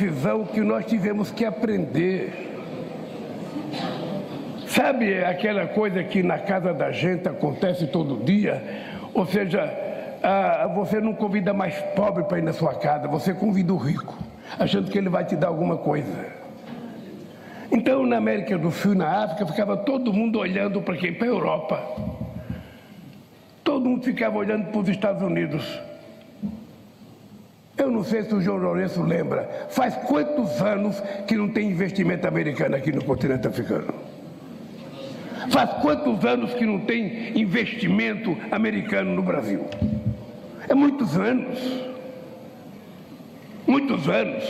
decisão que nós tivemos que aprender. Sabe aquela coisa que na casa da gente acontece todo dia? Ou seja, ah, você não convida mais pobre para ir na sua casa, você convida o rico, achando que ele vai te dar alguma coisa. Então, na América do Sul e na África, ficava todo mundo olhando para quem? Para a Europa. Todo mundo ficava olhando para os Estados Unidos. Eu não sei se o João Lourenço lembra, faz quantos anos que não tem investimento americano aqui no continente africano? Faz quantos anos que não tem investimento americano no Brasil? É muitos anos. Muitos anos.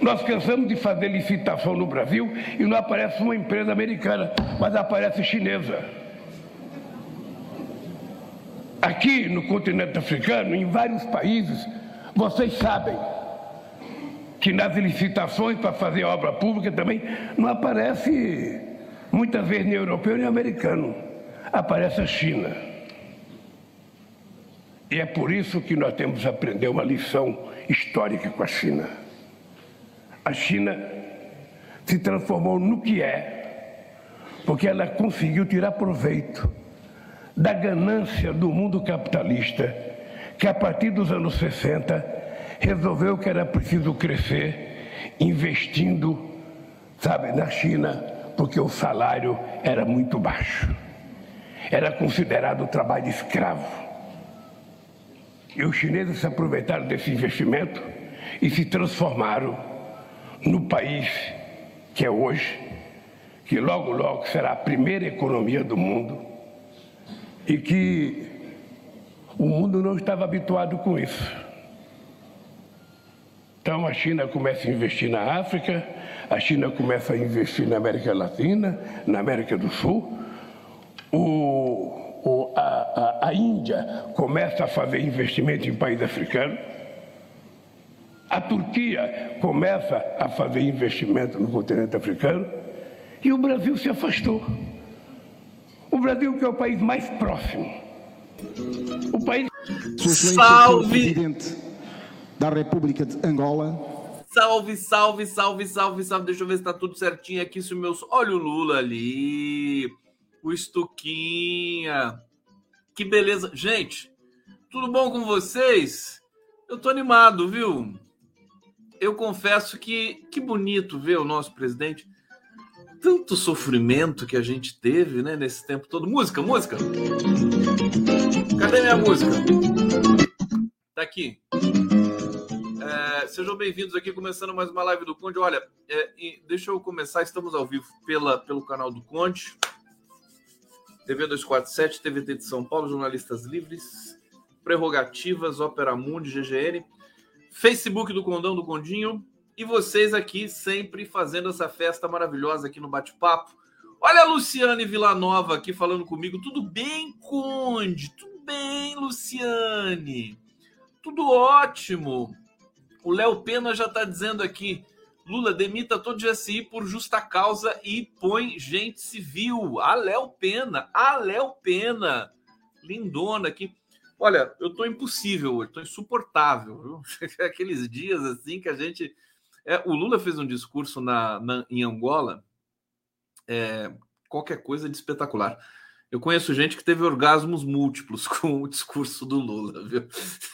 Nós cansamos de fazer licitação no Brasil e não aparece uma empresa americana, mas aparece chinesa. Aqui no continente africano, em vários países, vocês sabem que nas licitações para fazer obra pública também não aparece muitas vezes nem europeu nem americano, aparece a China. E é por isso que nós temos que aprender uma lição histórica com a China. A China se transformou no que é, porque ela conseguiu tirar proveito da ganância do mundo capitalista, que a partir dos anos 60 resolveu que era preciso crescer investindo, sabe, na China, porque o salário era muito baixo. Era considerado trabalho escravo. E os chineses se aproveitaram desse investimento e se transformaram no país que é hoje, que logo, logo será a primeira economia do mundo e que o mundo não estava habituado com isso. Então a China começa a investir na África, a China começa a investir na América Latina, na América do Sul, o, o, a, a, a Índia começa a fazer investimento em país africano, a Turquia começa a fazer investimento no continente africano e o Brasil se afastou. O Brasil que é o país mais próximo. O país. Salve! Presidente da República de Angola. Salve, salve, salve, salve, salve. Deixa eu ver se tá tudo certinho aqui. Se o meus. Olha o Lula ali. O Estuquinha. Que beleza. Gente, tudo bom com vocês? Eu tô animado, viu? Eu confesso que que bonito ver o nosso presidente tanto sofrimento que a gente teve, né, nesse tempo todo. Música, música. Cadê minha música? Tá aqui. É, sejam bem-vindos aqui, começando mais uma live do Conde. Olha, é, deixa eu começar. Estamos ao vivo pela, pelo canal do Conde, TV 247, TVT de São Paulo, Jornalistas Livres, Prerrogativas, Opera Mundi, GGN, Facebook do Condão do Condinho, e vocês aqui sempre fazendo essa festa maravilhosa aqui no bate-papo. Olha a Luciane Villanova aqui falando comigo. Tudo bem, Conde? Tudo bem, Luciane? Tudo ótimo. O Léo Pena já está dizendo aqui. Lula demita todo GSI por justa causa e põe gente civil. A Léo Pena, a Léo Pena. Lindona aqui. Olha, eu tô impossível hoje, tô insuportável. Viu? Aqueles dias assim que a gente é, o Lula fez um discurso na, na em Angola, é, qualquer coisa de espetacular. Eu conheço gente que teve orgasmos múltiplos com o discurso do Lula, viu?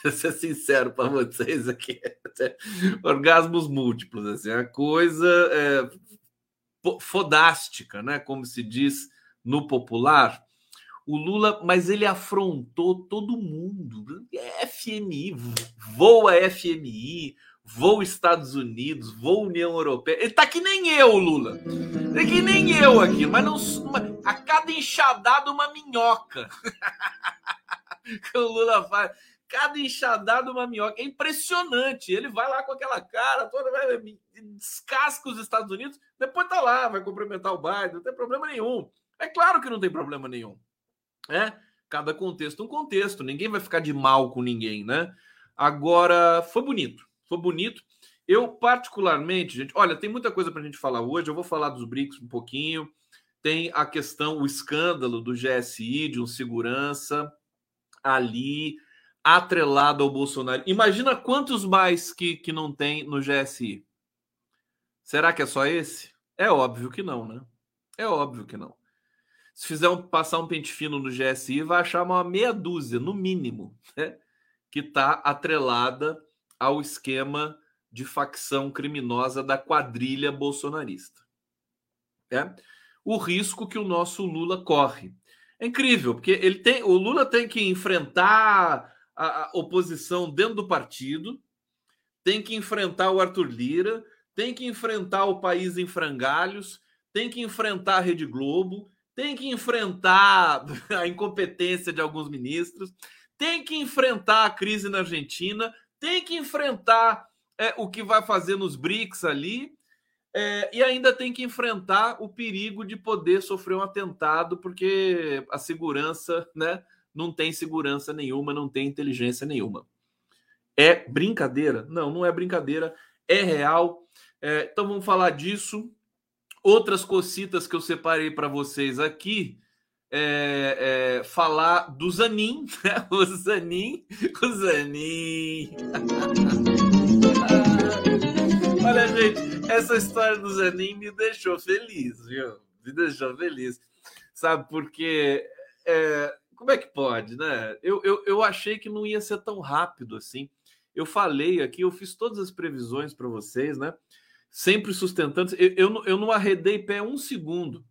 Vou ser sincero para vocês aqui. orgasmos múltiplos, assim, a coisa é, fodástica, né? Como se diz no popular. O Lula, mas ele afrontou todo mundo. FMI, voa FMI, vou Estados Unidos, vou União Europeia. Ele tá que nem eu, Lula. É que nem eu aqui, mas não a cada enxadada uma minhoca. que o Lula faz. Cada enxadada uma minhoca. É impressionante. Ele vai lá com aquela cara toda, vai, descasca os Estados Unidos, depois tá lá, vai cumprimentar o Biden, não tem problema nenhum. É claro que não tem problema nenhum. É, cada contexto um contexto, ninguém vai ficar de mal com ninguém, né? Agora, foi bonito foi bonito. Eu, particularmente, gente, olha, tem muita coisa para a gente falar hoje. Eu vou falar dos BRICS um pouquinho. Tem a questão, o escândalo do GSI, de um segurança ali. atrelado ao Bolsonaro. Imagina quantos mais que, que não tem no GSI. Será que é só esse? É óbvio que não, né? É óbvio que não. Se fizer um, passar um pente fino no GSI, vai achar uma meia dúzia, no mínimo, né? que está atrelada ao esquema de facção criminosa da quadrilha bolsonarista. É? O risco que o nosso Lula corre. É incrível, porque ele tem, o Lula tem que enfrentar a, oposição dentro do partido, tem que enfrentar o Arthur Lira, tem que enfrentar o país em frangalhos, tem que enfrentar a Rede Globo, tem que enfrentar a incompetência de alguns ministros, tem que enfrentar a crise na Argentina, tem que enfrentar é, o que vai fazer nos BRICS ali, é, e ainda tem que enfrentar o perigo de poder sofrer um atentado, porque a segurança, né? não tem segurança nenhuma, não tem inteligência nenhuma. É brincadeira? Não, não é brincadeira, é real. É, então vamos falar disso. Outras cocitas que eu separei para vocês aqui. É, é, falar do Zanin, né? o Zanin, o Zanin. Olha, gente, essa história do Zanin me deixou feliz, viu? Me deixou feliz, sabe? Porque é, como é que pode, né? Eu, eu, eu achei que não ia ser tão rápido assim. Eu falei aqui, eu fiz todas as previsões para vocês, né? Sempre sustentando. Eu, eu, eu não arredei pé um segundo.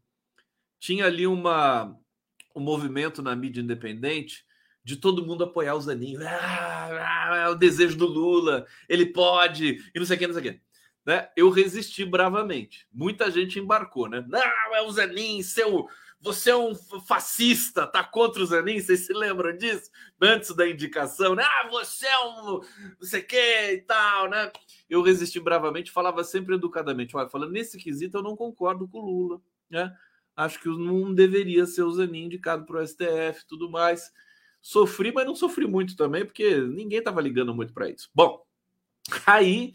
Tinha ali uma, um movimento na mídia independente de todo mundo apoiar o Zaninho. Ah, ah, o desejo do Lula, ele pode, e não sei o que, não sei o que. Né? Eu resisti bravamente. Muita gente embarcou, né? Não, é o Zanin, seu você é um fascista, tá contra o Zanin, vocês se lembram disso? Antes da indicação, né? Ah, você é um não sei o que e tal, né? Eu resisti bravamente, falava sempre educadamente, olha, falando nesse quesito eu não concordo com o Lula, né? Acho que não deveria ser o Zanin indicado para o STF tudo mais. Sofri, mas não sofri muito também, porque ninguém estava ligando muito para isso. Bom, aí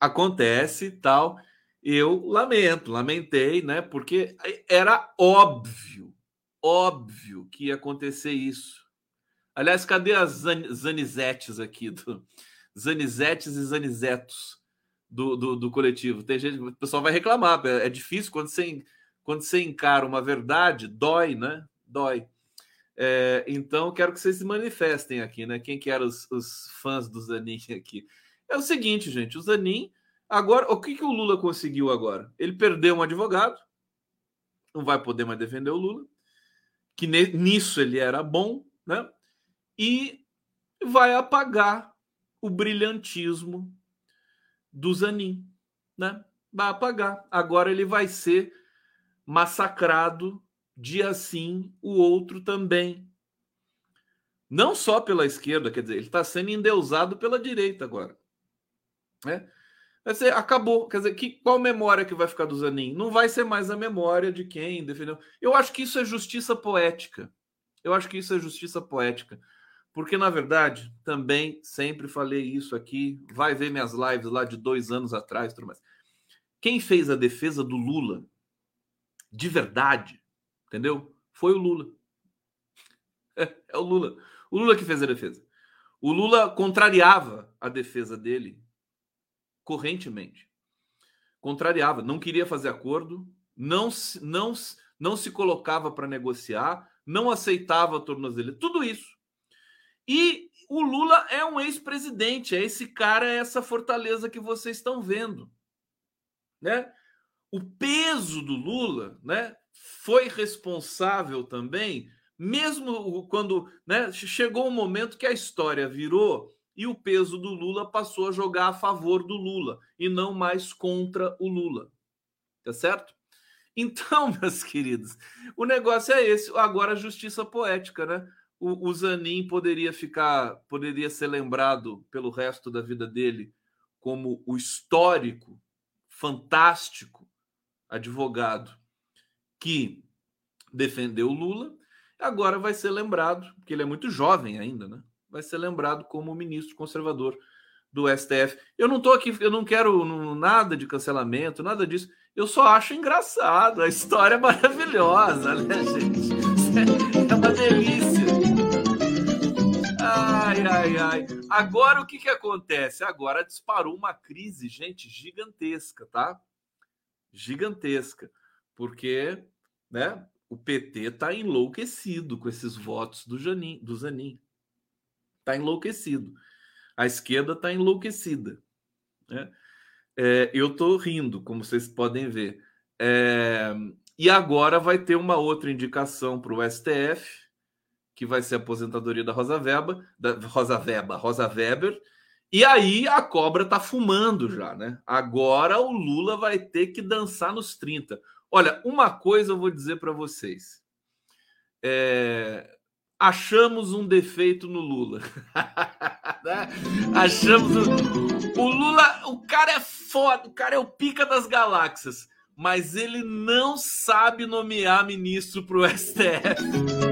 acontece tal eu lamento, lamentei, né? Porque era óbvio, óbvio que ia acontecer isso. Aliás, cadê as zan zanizetes aqui? Do, zanizetes e zanizetos do, do, do, coletivo. Tem gente, o pessoal vai reclamar. É, é difícil quando você, quando você encara uma verdade, dói, né? Dói. É, então, quero que vocês se manifestem aqui, né? Quem que eram os, os fãs do Zanin aqui? É o seguinte, gente, o Zanin Agora, o que, que o Lula conseguiu agora? Ele perdeu um advogado, não vai poder mais defender o Lula, que nisso ele era bom, né? E vai apagar o brilhantismo do Zanin, né? Vai apagar. Agora ele vai ser massacrado dia sim, o outro também. Não só pela esquerda, quer dizer, ele está sendo endeusado pela direita agora. Né? Vai ser, acabou. Quer dizer, que, qual memória que vai ficar do Zanin? Não vai ser mais a memória de quem defendeu. Eu acho que isso é justiça poética. Eu acho que isso é justiça poética. Porque, na verdade, também sempre falei isso aqui. Vai ver minhas lives lá de dois anos atrás. Tudo mais. Quem fez a defesa do Lula, de verdade, entendeu? Foi o Lula. É, é o Lula. O Lula que fez a defesa. O Lula contrariava a defesa dele correntemente. Contrariava, não queria fazer acordo, não, não, não se colocava para negociar, não aceitava a tornozeleira, tudo isso. E o Lula é um ex-presidente, é esse cara, é essa fortaleza que vocês estão vendo, né? O peso do Lula, né, foi responsável também, mesmo quando, né, chegou um momento que a história virou e o peso do Lula passou a jogar a favor do Lula e não mais contra o Lula. Tá certo? Então, meus queridos, o negócio é esse. Agora, a justiça poética, né? O, o Zanin poderia ficar, poderia ser lembrado pelo resto da vida dele como o histórico, fantástico advogado que defendeu o Lula. Agora vai ser lembrado, porque ele é muito jovem ainda, né? vai ser lembrado como ministro conservador do STF. Eu não estou aqui, eu não quero nada de cancelamento, nada disso. Eu só acho engraçado. A história é maravilhosa, né, gente? É uma delícia. Ai, ai, ai. Agora o que, que acontece? Agora disparou uma crise, gente, gigantesca, tá? Gigantesca. Porque, né? O PT está enlouquecido com esses votos do, Janin, do Zanin. Está enlouquecido. A esquerda está enlouquecida. Né? É, eu estou rindo, como vocês podem ver. É, e agora vai ter uma outra indicação para o STF, que vai ser a aposentadoria da Rosa Weber, da Rosa Weber, Rosa Weber. E aí a cobra está fumando já, né? Agora o Lula vai ter que dançar nos 30. Olha, uma coisa eu vou dizer para vocês. É, achamos um defeito no Lula. né? Achamos. Um... O Lula, o cara é foda, o cara é o pica das galáxias, mas ele não sabe nomear ministro para o STF.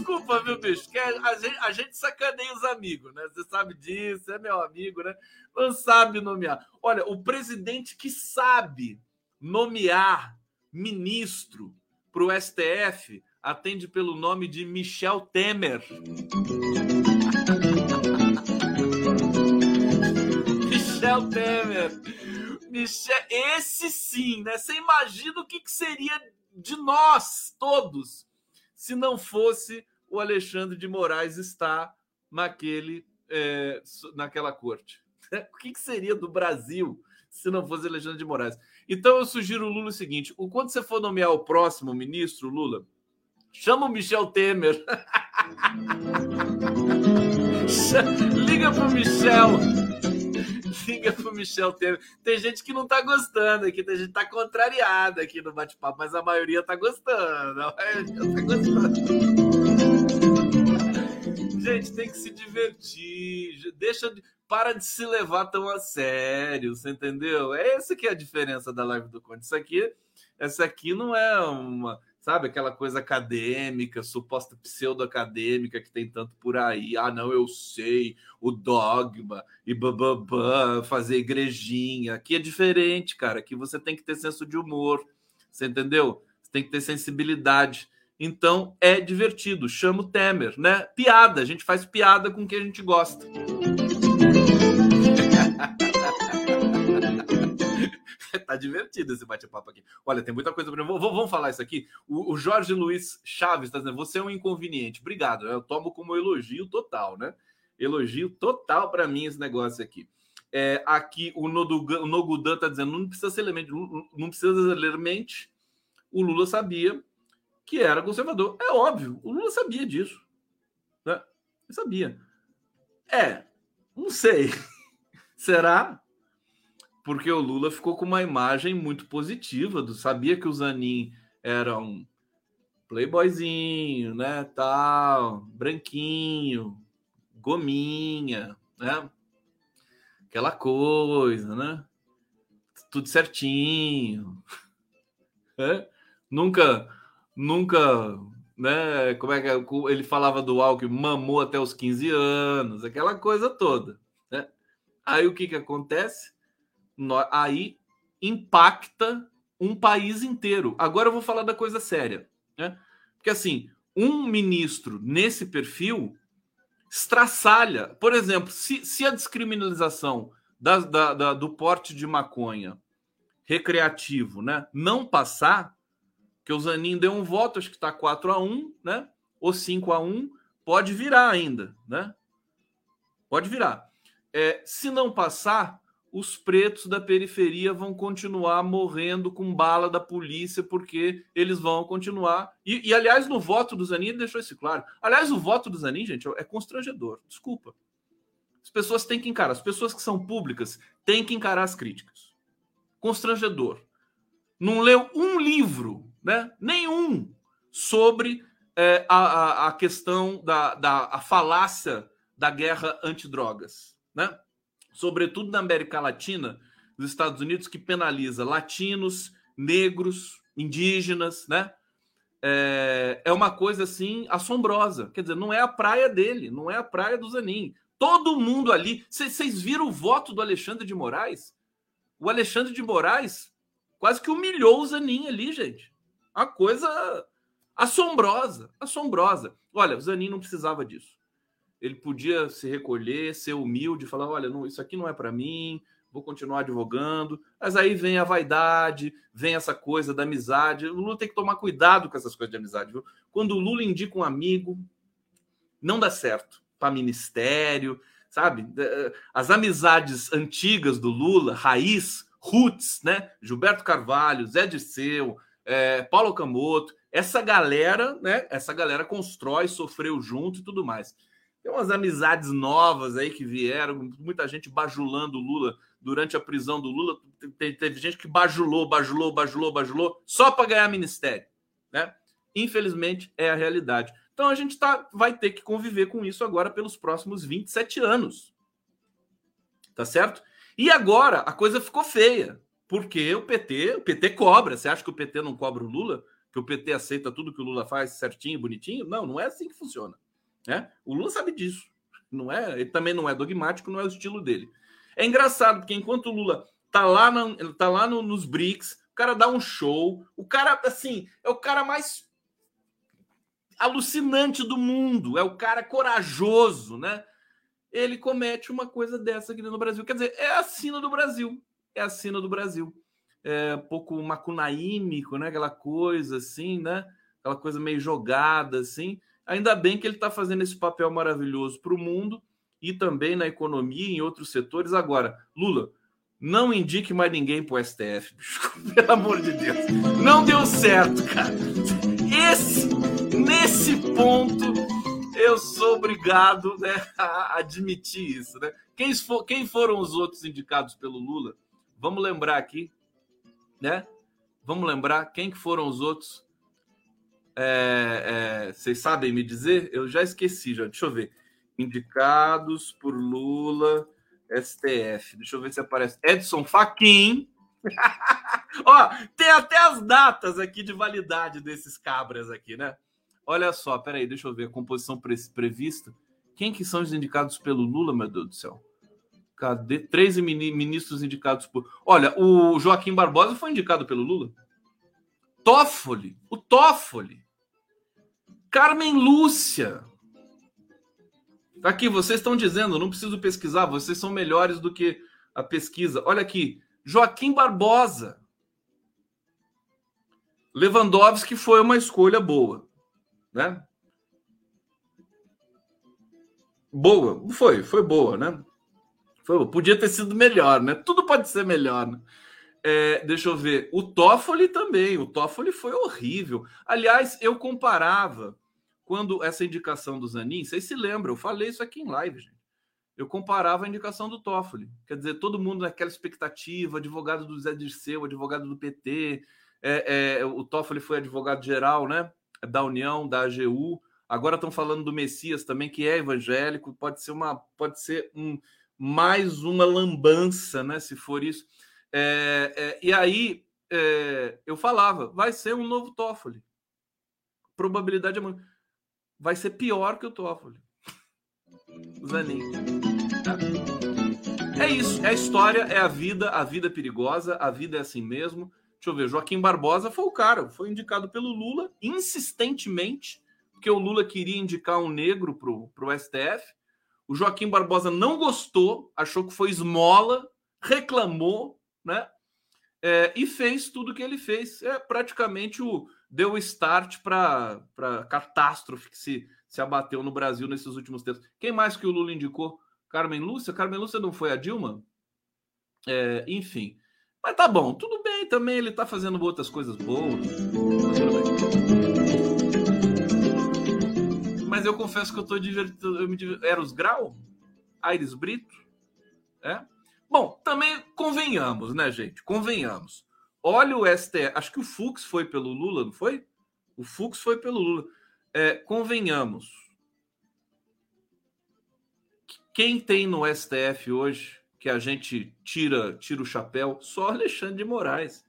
desculpa, viu, bicho? Que a gente, a gente sacaneia os amigos, né? Você sabe disso, é meu amigo, né? Não sabe nomear. Olha, o presidente que sabe nomear ministro para o STF atende pelo nome de Michel Temer. Michel Temer. Michel, esse sim, né? Você imagina o que, que seria de nós todos se não fosse o Alexandre de Moraes estar naquele, é, naquela corte. O que, que seria do Brasil se não fosse Alexandre de Moraes? Então eu sugiro o Lula o seguinte: quando você for nomear o próximo ministro, Lula, chama o Michel Temer. Liga pro Michel. Liga pro Michel Temer. Tem gente que não tá gostando aqui, tem gente que tá contrariada aqui no bate-papo, mas a maioria tá gostando. A maioria tá gostando. Gente, tem que se divertir. Deixa de para de se levar tão a sério, você entendeu? É essa que é a diferença da live do Conde. Isso aqui, essa aqui não é uma, sabe, aquela coisa acadêmica, suposta pseudo-acadêmica que tem tanto por aí. Ah, não, eu sei, o dogma e bababã, fazer igrejinha. Aqui é diferente, cara. Aqui você tem que ter senso de humor, você entendeu? Você tem que ter sensibilidade. Então é divertido. Chama o Temer, né? Piada, a gente faz piada com o que a gente gosta. tá divertido esse bate-papo aqui. Olha, tem muita coisa para Vamos falar isso aqui. O, o Jorge Luiz Chaves está dizendo: você é um inconveniente. Obrigado. Eu tomo como elogio total, né? Elogio total para mim esse negócio aqui. É, aqui o, Nodugan, o Nogudan está dizendo: não precisa ser mente, não precisa ler mente. O Lula sabia que era conservador. É óbvio, o Lula sabia disso. Né? Sabia. É, não sei. Será? Porque o Lula ficou com uma imagem muito positiva, do, sabia que o Zanin era um playboyzinho, né, tal, branquinho, gominha, né? Aquela coisa, né? Tudo certinho. É? Nunca nunca, né, como é que é? ele falava do Alckmin, mamou até os 15 anos, aquela coisa toda, né? Aí o que que acontece? Aí impacta um país inteiro. Agora eu vou falar da coisa séria, né? Porque assim, um ministro nesse perfil estraçalha, por exemplo, se, se a descriminalização da, da, da, do porte de maconha recreativo, né, não passar, que o Zanin deu um voto, acho que está 4 a 1 né? Ou 5 a 1 pode virar ainda, né? Pode virar. É, se não passar, os pretos da periferia vão continuar morrendo com bala da polícia, porque eles vão continuar. E, e, aliás, no voto do Zanin, ele deixou isso claro. Aliás, o voto do Zanin, gente, é constrangedor. Desculpa. As pessoas têm que encarar, as pessoas que são públicas têm que encarar as críticas. Constrangedor. Não leu um livro né? nenhum sobre é, a, a, questão da, da a falácia da guerra antidrogas, né? Sobretudo na América Latina, nos Estados Unidos, que penaliza latinos, negros, indígenas, né? É, é uma coisa assim assombrosa. Quer dizer, não é a praia dele, não é a praia do Zanin. Todo mundo ali. Vocês viram o voto do Alexandre de Moraes? O Alexandre de Moraes quase que humilhou o Zanin ali, gente. A coisa Assombrosa, assombrosa. Olha, o Zanin não precisava disso. Ele podia se recolher, ser humilde, falar: olha, não, isso aqui não é para mim, vou continuar advogando. Mas aí vem a vaidade, vem essa coisa da amizade. O Lula tem que tomar cuidado com essas coisas de amizade. Viu? Quando o Lula indica um amigo, não dá certo para ministério, sabe? Eh, as amizades antigas do Lula, raiz, roots, né? Gilberto Carvalho, Zé Dirceu, é, Paulo Camoto, essa galera, né? Essa galera constrói, sofreu junto e tudo mais. Tem umas amizades novas aí que vieram, muita gente bajulando o Lula durante a prisão do Lula. Teve gente que bajulou, bajulou, bajulou, bajulou, só para ganhar ministério, né? Infelizmente é a realidade. Então a gente tá, vai ter que conviver com isso agora pelos próximos 27 anos. Tá certo? E agora a coisa ficou feia, porque o PT, o PT cobra. Você acha que o PT não cobra o Lula? Que o PT aceita tudo que o Lula faz certinho, bonitinho? Não, não é assim que funciona. Né? O Lula sabe disso. Não é, ele também não é dogmático, não é o estilo dele. É engraçado, porque enquanto o Lula tá lá, na, tá lá no, nos BRICS, o cara dá um show, o cara, assim, é o cara mais alucinante do mundo, é o cara corajoso, né? Ele comete uma coisa dessa aqui no Brasil. Quer dizer, é a sina do Brasil. É a sina do Brasil. É um pouco macunaímico, né? Aquela coisa assim, né? Aquela coisa meio jogada, assim. Ainda bem que ele está fazendo esse papel maravilhoso para o mundo e também na economia e em outros setores. Agora, Lula, não indique mais ninguém para o STF, pelo amor de Deus. Não deu certo, cara. Esse nesse ponto eu sou obrigado né, a admitir isso. Né? Quem, for, quem foram os outros indicados pelo Lula? Vamos lembrar aqui, né? Vamos lembrar quem que foram os outros. É, é, vocês sabem me dizer? Eu já esqueci, já. Deixa eu ver. Indicados por Lula, STF. Deixa eu ver se aparece. Edson Fachin. Ó, tem até as datas aqui de validade desses cabras aqui, né? Olha só, peraí, deixa eu ver a composição pre prevista. Quem que são os indicados pelo Lula, meu Deus do céu? Cadê? 13 ministros indicados por. Olha, o Joaquim Barbosa foi indicado pelo Lula. Toffoli, o Toffoli. Carmen Lúcia. Tá aqui, vocês estão dizendo, não preciso pesquisar, vocês são melhores do que a pesquisa. Olha aqui, Joaquim Barbosa. Lewandowski foi uma escolha boa né? Boa, foi, foi boa, né? Foi. Podia ter sido melhor, né? Tudo pode ser melhor, né? É, deixa eu ver. O Toffoli também. O Toffoli foi horrível. Aliás, eu comparava quando essa indicação do Zanin, vocês se lembram, eu falei isso aqui em live, gente. Eu comparava a indicação do Toffoli. Quer dizer, todo mundo naquela expectativa, advogado do Zé Dirceu, advogado do PT. É, é, o Toffoli foi advogado geral, né? da União, da AGU. Agora estão falando do Messias também, que é evangélico. Pode ser uma, pode ser um, mais uma lambança, né? Se for isso. É, é, e aí é, eu falava, vai ser um novo Toffoli. Probabilidade é muito. Vai ser pior que o Toffoli. Zanin. É isso, é a história, é a vida, a vida é perigosa, a vida é assim mesmo. Deixa eu ver, Joaquim Barbosa foi o cara, foi indicado pelo Lula insistentemente, porque o Lula queria indicar um negro para o STF. O Joaquim Barbosa não gostou, achou que foi esmola, reclamou, né? É, e fez tudo o que ele fez. É praticamente o deu start para a catástrofe que se, se abateu no Brasil nesses últimos tempos. Quem mais que o Lula indicou? Carmen Lúcia? Carmen Lúcia não foi a Dilma? É, enfim. Mas tá bom, tudo bem também, ele tá fazendo outras coisas boas. Mas eu confesso que eu tô divertido. Eu me divert... Era os Grau? Aires Brito? É? Bom, também convenhamos, né, gente? Convenhamos. Olha o STF. Acho que o Fux foi pelo Lula, não foi? O Fux foi pelo Lula. É, convenhamos. Quem tem no STF hoje que a gente tira, tira o chapéu, só Alexandre de Moraes.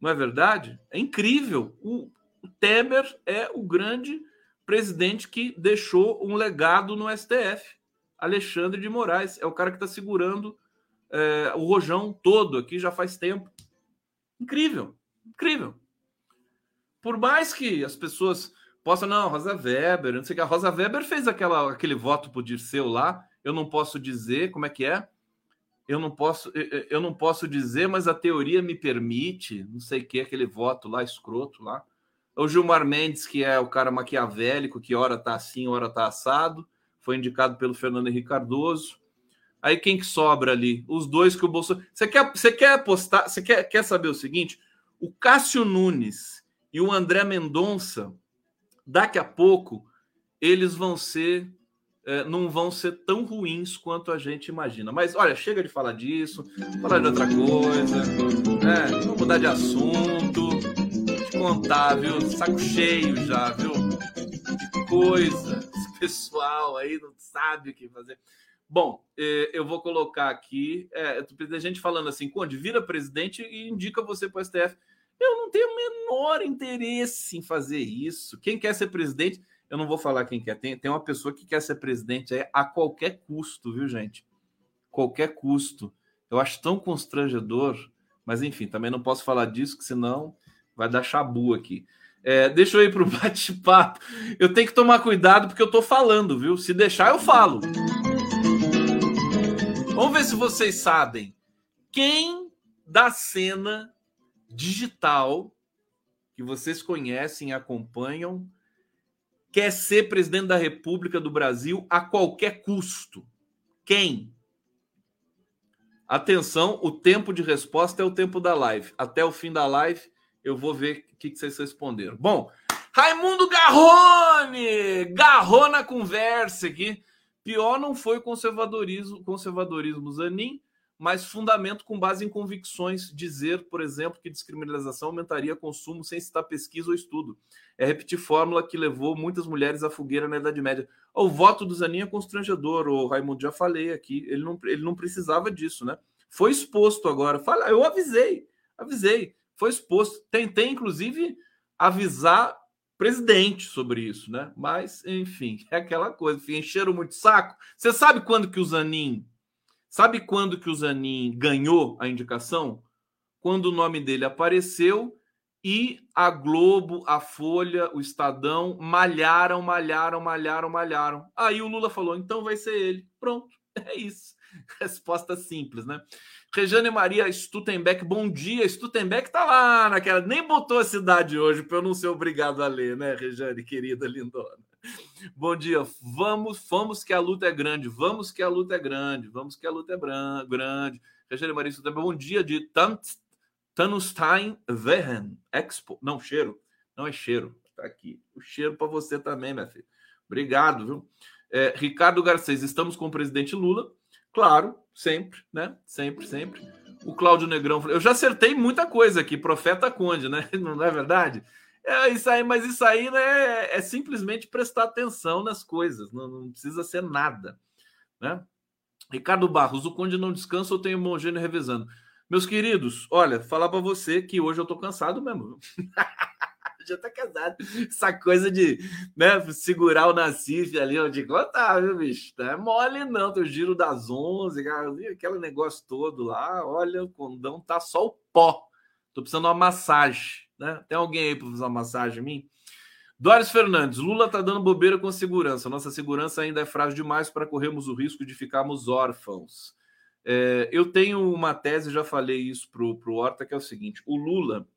Não é verdade? É incrível. O, o Temer é o grande presidente que deixou um legado no STF. Alexandre de Moraes é o cara que está segurando é, o rojão todo aqui já faz tempo. Incrível, incrível. Por mais que as pessoas possam, não, Rosa Weber, não sei o que, a Rosa Weber fez aquela, aquele voto pro Dirceu lá, eu não posso dizer, como é que é? Eu não posso, eu não posso dizer, mas a teoria me permite, não sei o que, aquele voto lá, escroto lá. O Gilmar Mendes, que é o cara maquiavélico, que hora tá assim, hora tá assado, foi indicado pelo Fernando Henrique Cardoso. Aí quem que sobra ali? Os dois que o Bolsonaro. Você quer, você quer apostar? Você quer, quer saber o seguinte? O Cássio Nunes e o André Mendonça, daqui a pouco, eles vão ser. É, não vão ser tão ruins quanto a gente imagina. Mas olha, chega de falar disso, falar de outra coisa, né? Vamos mudar de assunto contar, viu? Saco cheio já, viu? Que coisa. Esse pessoal aí não sabe o que fazer. Bom, eh, eu vou colocar aqui. É, a gente falando assim, Conde, vira presidente e indica você para o STF. Eu não tenho o menor interesse em fazer isso. Quem quer ser presidente, eu não vou falar quem quer. Tem, tem uma pessoa que quer ser presidente é a qualquer custo, viu, gente? Qualquer custo. Eu acho tão constrangedor, mas enfim, também não posso falar disso, que senão Vai dar chabu aqui. É, deixa eu ir para o bate-papo. Eu tenho que tomar cuidado porque eu estou falando, viu? Se deixar, eu falo. Vamos ver se vocês sabem quem da cena digital que vocês conhecem e acompanham quer ser presidente da República do Brasil a qualquer custo. Quem? Atenção, o tempo de resposta é o tempo da live. Até o fim da live eu vou ver o que, que vocês responderam. Bom, Raimundo Garrone! Garrou na conversa aqui. Pior não foi conservadorismo, conservadorismo Zanin, mas fundamento com base em convicções. Dizer, por exemplo, que descriminalização aumentaria consumo sem citar pesquisa ou estudo. É repetir fórmula que levou muitas mulheres à fogueira na Idade Média. O voto do Zanin é constrangedor, o Raimundo já falei aqui. Ele não, ele não precisava disso, né? Foi exposto agora. Fala, eu avisei, avisei foi exposto. Tentei, inclusive, avisar presidente sobre isso, né? Mas, enfim, é aquela coisa. Encheram muito saco. Você sabe quando que o Zanin. Sabe quando que o Zanin ganhou a indicação? Quando o nome dele apareceu e a Globo, a Folha, o Estadão malharam, malharam, malharam, malharam. Aí o Lula falou: então vai ser ele. Pronto, é isso. Resposta simples, né? Rejane Maria Stutenbeck, bom dia. Stutenbeck tá lá naquela. Nem botou a cidade hoje para eu não ser obrigado a ler, né, Rejane, querida lindona? Bom dia. Vamos, vamos que a luta é grande. Vamos que a luta é grande. Vamos que a luta é grande. Rejane Maria Stutenbeck, bom dia de Tanstein Wehen Expo. Não, cheiro. Não é cheiro. Tá aqui. O cheiro para você também, minha filha. Obrigado, viu? É, Ricardo Garcês, estamos com o presidente Lula. Claro, sempre, né? Sempre, sempre. O Cláudio Negrão, eu já acertei muita coisa aqui, Profeta Conde, né? Não é verdade? É isso aí, mas isso aí né, é simplesmente prestar atenção nas coisas, não, não precisa ser nada, né? Ricardo Barros, o Conde não descansa, eu tenho o Mongênio revezando. Meus queridos, olha, falar para você que hoje eu tô cansado mesmo. já tá casado. Essa coisa de né, segurar o Nacife ali, eu digo, tá, viu, bicho? Não é mole, não. Teu giro das 11, aquele negócio todo lá. Olha, o condão tá só o pó. Tô precisando de uma massagem, né? Tem alguém aí para fazer uma massagem em mim? Doris Fernandes, Lula tá dando bobeira com segurança. Nossa segurança ainda é frágil demais para corrermos o risco de ficarmos órfãos. É, eu tenho uma tese, já falei isso pro, pro Horta, que é o seguinte: o Lula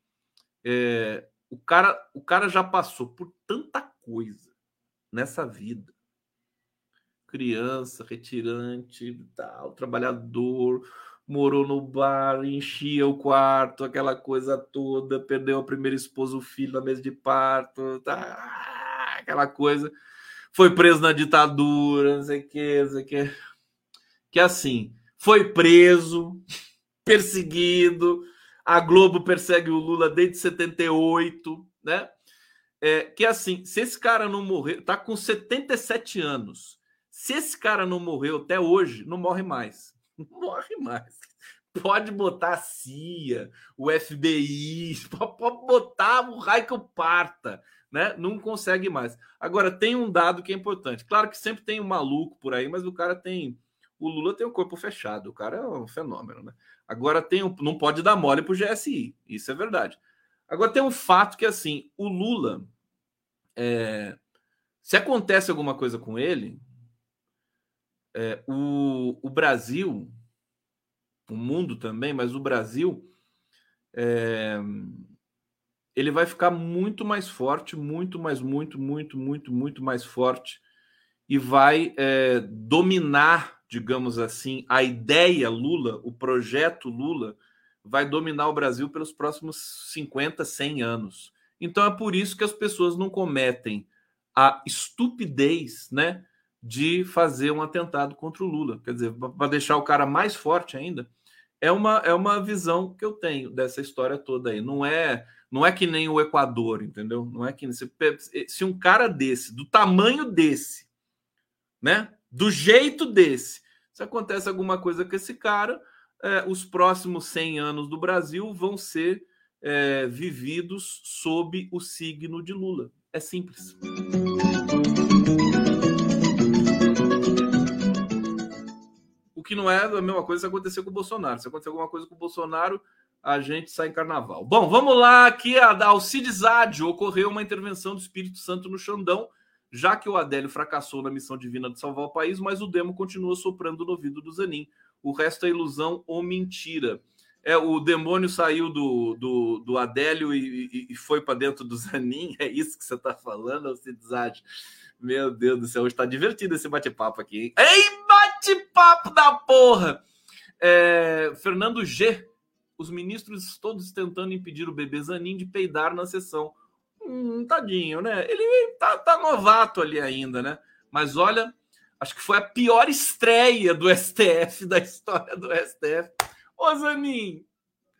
é, o cara, o cara já passou por tanta coisa nessa vida. Criança, retirante, tal, trabalhador, morou no bar, enchia o quarto, aquela coisa toda, perdeu a primeira esposa, o filho na mesa de parto, tá, aquela coisa. Foi preso na ditadura, não sei o que, não sei o que. Que assim, foi preso, perseguido, a Globo persegue o Lula desde 78, né? É, que assim, se esse cara não morrer, tá com 77 anos. Se esse cara não morreu até hoje, não morre mais. Não morre mais. Pode botar a CIA, o FBI, pode botar o raio que parta, né? Não consegue mais. Agora, tem um dado que é importante. Claro que sempre tem um maluco por aí, mas o cara tem. O Lula tem o corpo fechado, o cara é um fenômeno, né? Agora tem um, não pode dar mole para o GSI, isso é verdade. Agora tem um fato que assim, o Lula, é, se acontece alguma coisa com ele, é, o, o Brasil, o mundo também, mas o Brasil, é, ele vai ficar muito mais forte, muito mais, muito, muito, muito, muito mais forte e vai é, dominar, digamos assim, a ideia Lula, o projeto Lula, vai dominar o Brasil pelos próximos 50, 100 anos. Então é por isso que as pessoas não cometem a estupidez, né, de fazer um atentado contra o Lula. Quer dizer, para deixar o cara mais forte ainda, é uma, é uma visão que eu tenho dessa história toda aí. Não é não é que nem o Equador, entendeu? Não é que se, se um cara desse, do tamanho desse, né, do jeito desse, se acontece alguma coisa com esse cara, é, os próximos 100 anos do Brasil vão ser é, vividos sob o signo de Lula. É simples. O que não é a mesma coisa se acontecer com o Bolsonaro. Se acontecer alguma coisa com o Bolsonaro, a gente sai em carnaval. Bom, vamos lá. Aqui a Alcides Ádio ocorreu uma intervenção do Espírito Santo no Xandão, já que o Adélio fracassou na missão divina de salvar o país, mas o demo continua soprando no ouvido do Zanin o resto é ilusão ou mentira. É, o demônio saiu do, do, do Adélio e, e, foi para dentro do Zanin. É isso que você está falando, Alcidizade? Meu Deus do céu, está divertido esse bate-papo aqui. Hein? Ei, bate-papo da porra! É, Fernando G. Os ministros todos tentando impedir o bebê Zanin de peidar na sessão. Hum, tadinho, né? Ele tá, tá novato ali ainda, né? Mas olha, Acho que foi a pior estreia do STF, da história do STF. Ô, Zanin,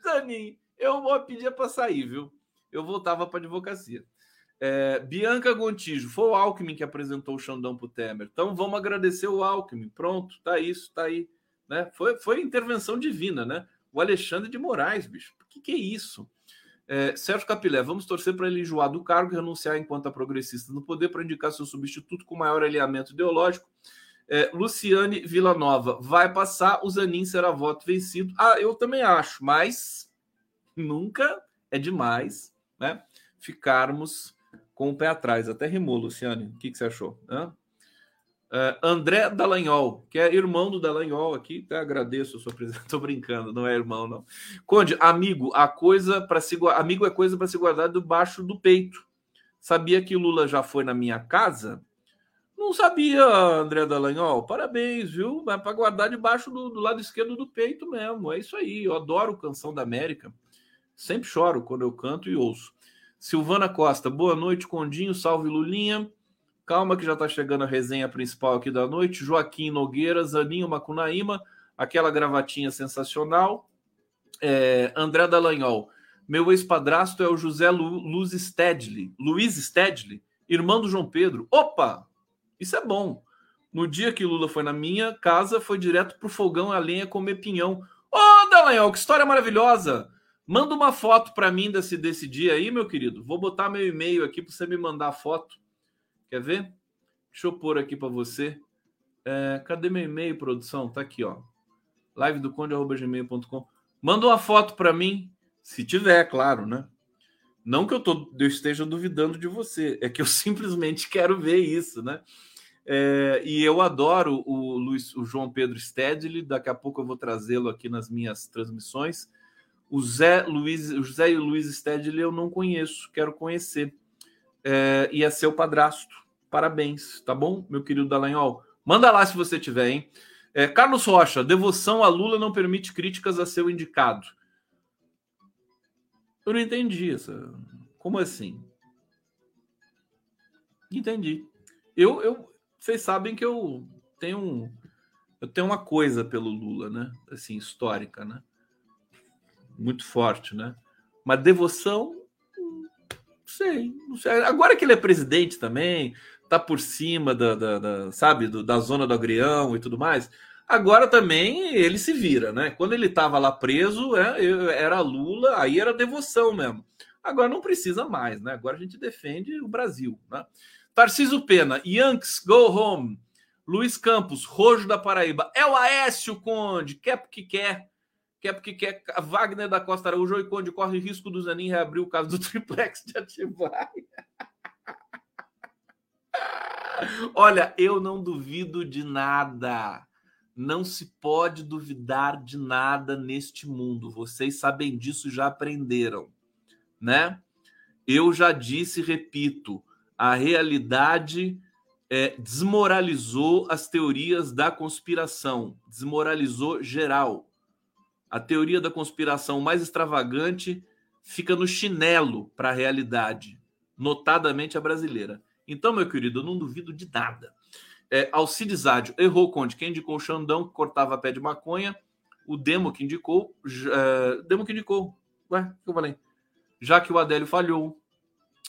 Zanin, eu vou pedir para sair, viu? Eu voltava para advocacia. É, Bianca Gontijo, foi o Alckmin que apresentou o Xandão para o Temer. Então vamos agradecer o Alckmin. Pronto, tá isso, tá aí. Né? Foi, foi intervenção divina, né? O Alexandre de Moraes, bicho. O que, que é isso? É, Sérgio Capilé, vamos torcer para ele enjoar do cargo e renunciar enquanto a progressista no poder para indicar seu substituto com maior alinhamento ideológico. É, Luciane Villanova, vai passar, o Zanin será voto vencido. Ah, eu também acho, mas nunca é demais né, ficarmos com o pé atrás. Até rimou, Luciane. O que, que você achou? Hã? Uh, André Dallagnol, que é irmão do Dallagnol aqui, até agradeço a sua presença. Tô brincando, não é irmão, não. Conde, amigo, a coisa para se amigo é coisa para se guardar debaixo do peito. Sabia que Lula já foi na minha casa? Não sabia, André Dallagnol. Parabéns, viu? Mas para guardar debaixo do, do, lado esquerdo do peito mesmo. É isso aí. Eu adoro Canção da América. Sempre choro quando eu canto e ouço. Silvana Costa, boa noite, Condinho. Salve Lulinha. Calma que já está chegando a resenha principal aqui da noite. Joaquim Nogueira, Zaninho Macunaíma, aquela gravatinha sensacional. É, André Dallagnol. Meu ex-padrasto é o José Lu, Luz Stedley, Luiz Stedley, irmão do João Pedro. Opa! Isso é bom. No dia que Lula foi na minha casa, foi direto pro fogão a lenha comer pinhão. Ô, oh, Dallagnol, que história maravilhosa! Manda uma foto para mim desse, desse dia aí, meu querido. Vou botar meu e-mail aqui para você me mandar a foto. Quer ver? Deixa eu pôr aqui para você. É, cadê meu e-mail, produção? Tá aqui, ó. Live do conde.gmail.com. Manda uma foto para mim, se tiver, claro, né? Não que eu, tô, eu esteja duvidando de você, é que eu simplesmente quero ver isso, né? É, e eu adoro o, Luiz, o João Pedro Stedley, daqui a pouco eu vou trazê-lo aqui nas minhas transmissões. O Zé Luiz, o José Luiz Stedley eu não conheço, quero conhecer é, e é seu padrasto. Parabéns, tá bom, meu querido Dallagnol? Manda lá se você tiver, hein? É, Carlos Rocha, devoção a Lula não permite críticas a seu indicado. Eu não entendi essa. Como assim? Entendi. Eu, eu, vocês sabem que eu tenho, eu tenho uma coisa pelo Lula, né? Assim, histórica, né? Muito forte, né? Uma devoção sei, não sei. Agora que ele é presidente também, tá por cima da, da, da sabe, do, da zona do agrião e tudo mais. Agora também ele se vira, né? Quando ele estava lá preso, é, era Lula, aí era devoção mesmo. Agora não precisa mais, né? Agora a gente defende o Brasil, né? Tarciso Pena, Yanks, go home. Luiz Campos, Rojo da Paraíba. É o Aécio Conde, quer porque quer. Que é porque quer Wagner da Costa Araújo e Conde corre risco do Zanin reabrir o caso do triplex de Atibaia. Olha, eu não duvido de nada. Não se pode duvidar de nada neste mundo. Vocês sabem disso, já aprenderam, né? Eu já disse e repito, a realidade é, desmoralizou as teorias da conspiração, desmoralizou geral. A teoria da conspiração mais extravagante fica no chinelo para a realidade, notadamente a brasileira. Então, meu querido, eu não duvido de nada. É, Alcides Ádio errou, Conde. Quem indicou o Xandão, que cortava pé de maconha. O Demo que indicou. É, Demo que indicou. Ué, o que eu falei? Já que o Adélio falhou.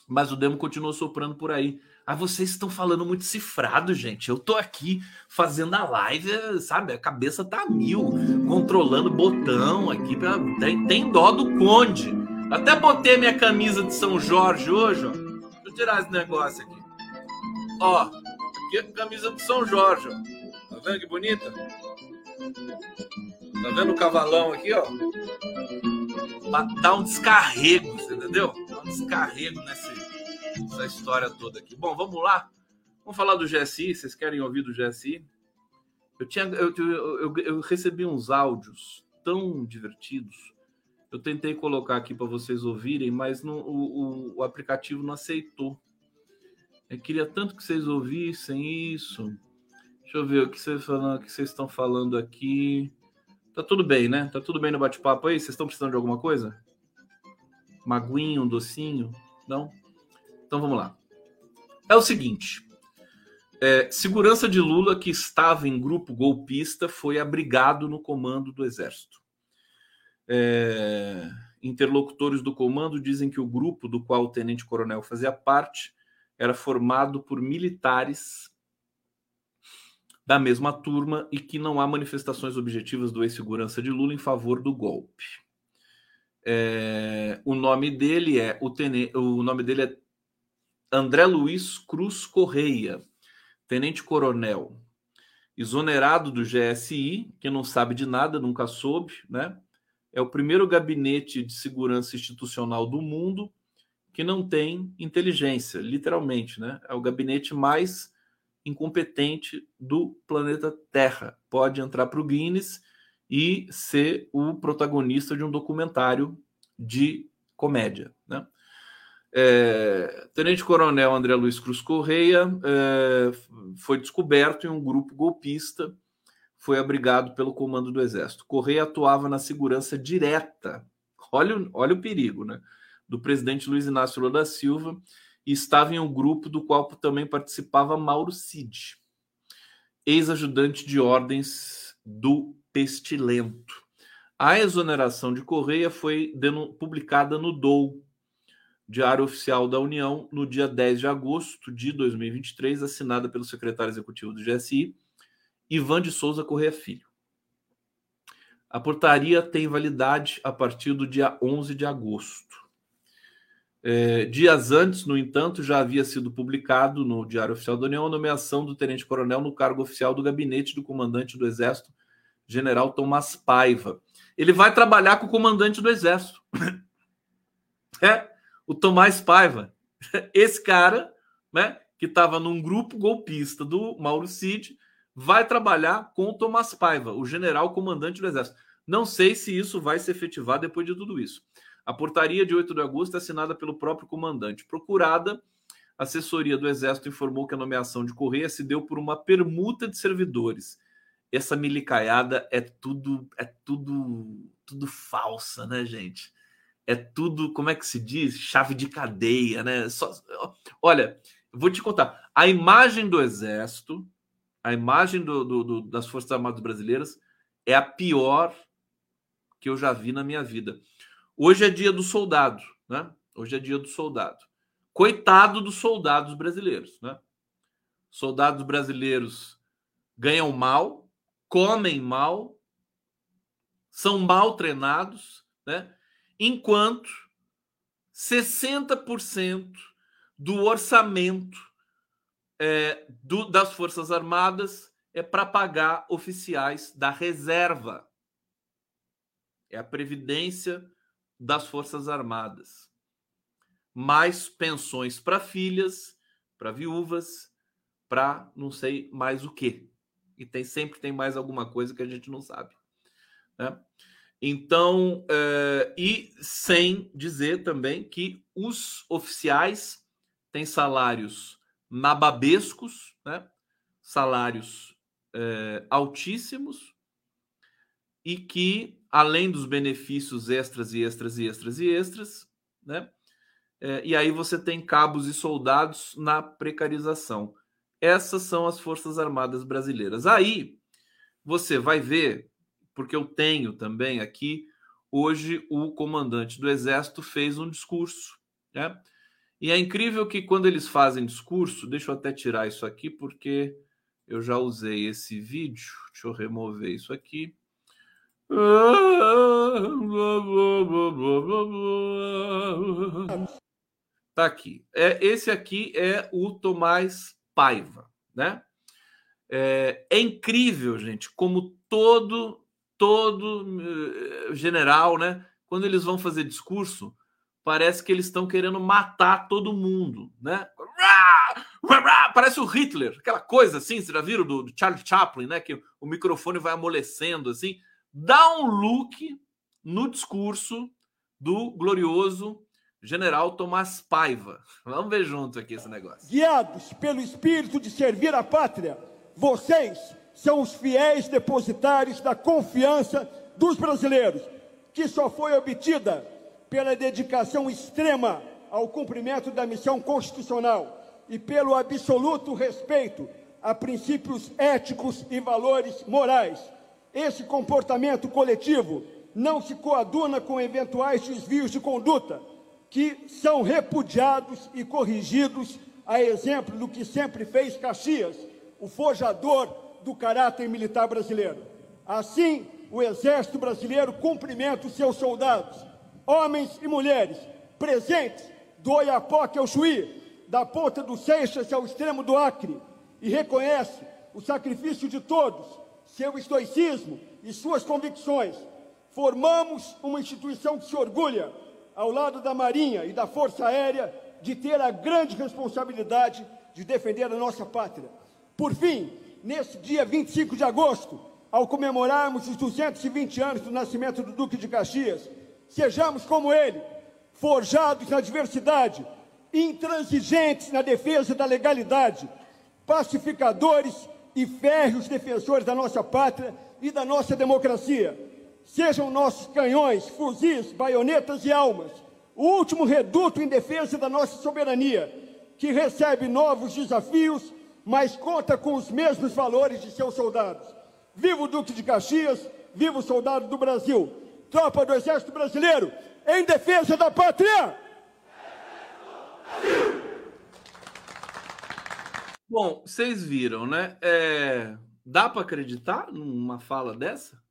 Mas o Demo continuou soprando por aí. Ah, vocês estão falando muito cifrado, gente. Eu tô aqui fazendo a live, sabe? A cabeça tá mil, controlando botão aqui. Pra... Tem, tem dó do Conde. Até botei minha camisa de São Jorge hoje, ó. Deixa eu tirar esse negócio aqui. Ó, aqui é a camisa do São Jorge, ó. Tá vendo que bonita? Tá vendo o cavalão aqui, ó? Dá um descarrego, você entendeu? Dá um descarrego nessa, nessa história toda aqui. Bom, vamos lá. Vamos falar do GSI. Vocês querem ouvir do GSI? Eu, tinha, eu, eu, eu recebi uns áudios tão divertidos. Eu tentei colocar aqui para vocês ouvirem, mas o, o, o aplicativo não aceitou. Eu queria tanto que vocês ouvissem isso. Deixa eu ver o que vocês, falando, o que vocês estão falando aqui. Tá tudo bem, né? Tá tudo bem no bate-papo aí? Vocês estão precisando de alguma coisa? Maguinho, docinho? Não? Então vamos lá. É o seguinte: é, segurança de Lula, que estava em grupo golpista, foi abrigado no comando do Exército. É, interlocutores do comando dizem que o grupo do qual o tenente-coronel fazia parte era formado por militares da mesma turma e que não há manifestações objetivas do ex-segurança de Lula em favor do golpe. É, o nome dele é o, tene, o nome dele é André Luiz Cruz Correia, tenente-coronel, exonerado do GSI, que não sabe de nada, nunca soube, né? É o primeiro gabinete de segurança institucional do mundo que não tem inteligência, literalmente, né? É o gabinete mais incompetente do planeta Terra. Pode entrar para o Guinness e ser o protagonista de um documentário de comédia, né? É, Tenente Coronel André Luiz Cruz Correia é, foi descoberto em um grupo golpista, foi abrigado pelo comando do Exército. Correia atuava na segurança direta. Olha, olha o perigo, né? do presidente Luiz Inácio Lula da Silva e estava em um grupo do qual também participava Mauro Cid, ex-ajudante de ordens do Pestilento. A exoneração de Correia foi publicada no DOU, Diário Oficial da União, no dia 10 de agosto de 2023, assinada pelo secretário executivo do GSI, Ivan de Souza Correia Filho. A portaria tem validade a partir do dia 11 de agosto. É, dias antes, no entanto, já havia sido publicado no Diário Oficial da União a nomeação do tenente-coronel no cargo oficial do gabinete do comandante do Exército, general Tomás Paiva. Ele vai trabalhar com o comandante do Exército. é, o Tomás Paiva. Esse cara, né, que estava num grupo golpista do Mauro Cid, vai trabalhar com o Tomás Paiva, o general comandante do Exército. Não sei se isso vai se efetivar depois de tudo isso. A portaria de 8 de agosto é assinada pelo próprio comandante. Procurada, a assessoria do Exército informou que a nomeação de Correia se deu por uma permuta de servidores. Essa milicaiada é tudo, é tudo, tudo falsa, né, gente? É tudo, como é que se diz? Chave de cadeia, né? Só, olha, vou te contar. A imagem do Exército, a imagem do, do, do, das Forças Armadas Brasileiras é a pior que eu já vi na minha vida. Hoje é dia do soldado, né? Hoje é dia do soldado. Coitado dos soldados brasileiros, né? Soldados brasileiros ganham mal, comem mal, são mal treinados, né? Enquanto 60% do orçamento é, do, das Forças Armadas é para pagar oficiais da reserva. É a previdência das Forças Armadas. Mais pensões para filhas, para viúvas, para não sei mais o que. E tem sempre tem mais alguma coisa que a gente não sabe. Né? Então, é, e sem dizer também que os oficiais têm salários nababescos, né? salários é, altíssimos, e que, além dos benefícios extras e extras e extras e extras, né? É, e aí você tem cabos e soldados na precarização. Essas são as Forças Armadas Brasileiras. Aí você vai ver porque eu tenho também aqui, hoje o comandante do Exército fez um discurso, né? E é incrível que quando eles fazem discurso, deixa eu até tirar isso aqui, porque eu já usei esse vídeo, deixa eu remover isso aqui. Tá aqui. É, esse aqui é o Tomás Paiva, né? É, é incrível, gente, como todo todo uh, general, né? Quando eles vão fazer discurso, parece que eles estão querendo matar todo mundo, né? Parece o Hitler, aquela coisa assim, vocês já viram do, do Charlie Chaplin, né? Que o microfone vai amolecendo assim. Dá um look no discurso do glorioso general Tomás Paiva. Vamos ver junto aqui esse negócio. Guiados pelo espírito de servir a pátria, vocês são os fiéis depositários da confiança dos brasileiros, que só foi obtida pela dedicação extrema ao cumprimento da missão constitucional e pelo absoluto respeito a princípios éticos e valores morais. Esse comportamento coletivo não se coaduna com eventuais desvios de conduta, que são repudiados e corrigidos, a exemplo do que sempre fez Caxias, o forjador do caráter militar brasileiro. Assim, o Exército Brasileiro cumprimenta os seus soldados, homens e mulheres, presentes do Oiapoque ao Chuí, da ponta do Seixas ao extremo do Acre, e reconhece o sacrifício de todos, seu estoicismo e suas convicções. Formamos uma instituição que se orgulha, ao lado da Marinha e da Força Aérea, de ter a grande responsabilidade de defender a nossa pátria. Por fim, nesse dia 25 de agosto, ao comemorarmos os 220 anos do nascimento do Duque de Caxias, sejamos como ele, forjados na diversidade, intransigentes na defesa da legalidade, pacificadores e férreos defensores da nossa pátria e da nossa democracia. Sejam nossos canhões, fuzis, baionetas e almas, o último reduto em defesa da nossa soberania, que recebe novos desafios mas conta com os mesmos valores de seus soldados. Viva o Duque de Caxias, viva o soldado do Brasil. Tropa do Exército Brasileiro, em defesa da pátria! Bom, vocês viram, né? É... Dá para acreditar numa fala dessa?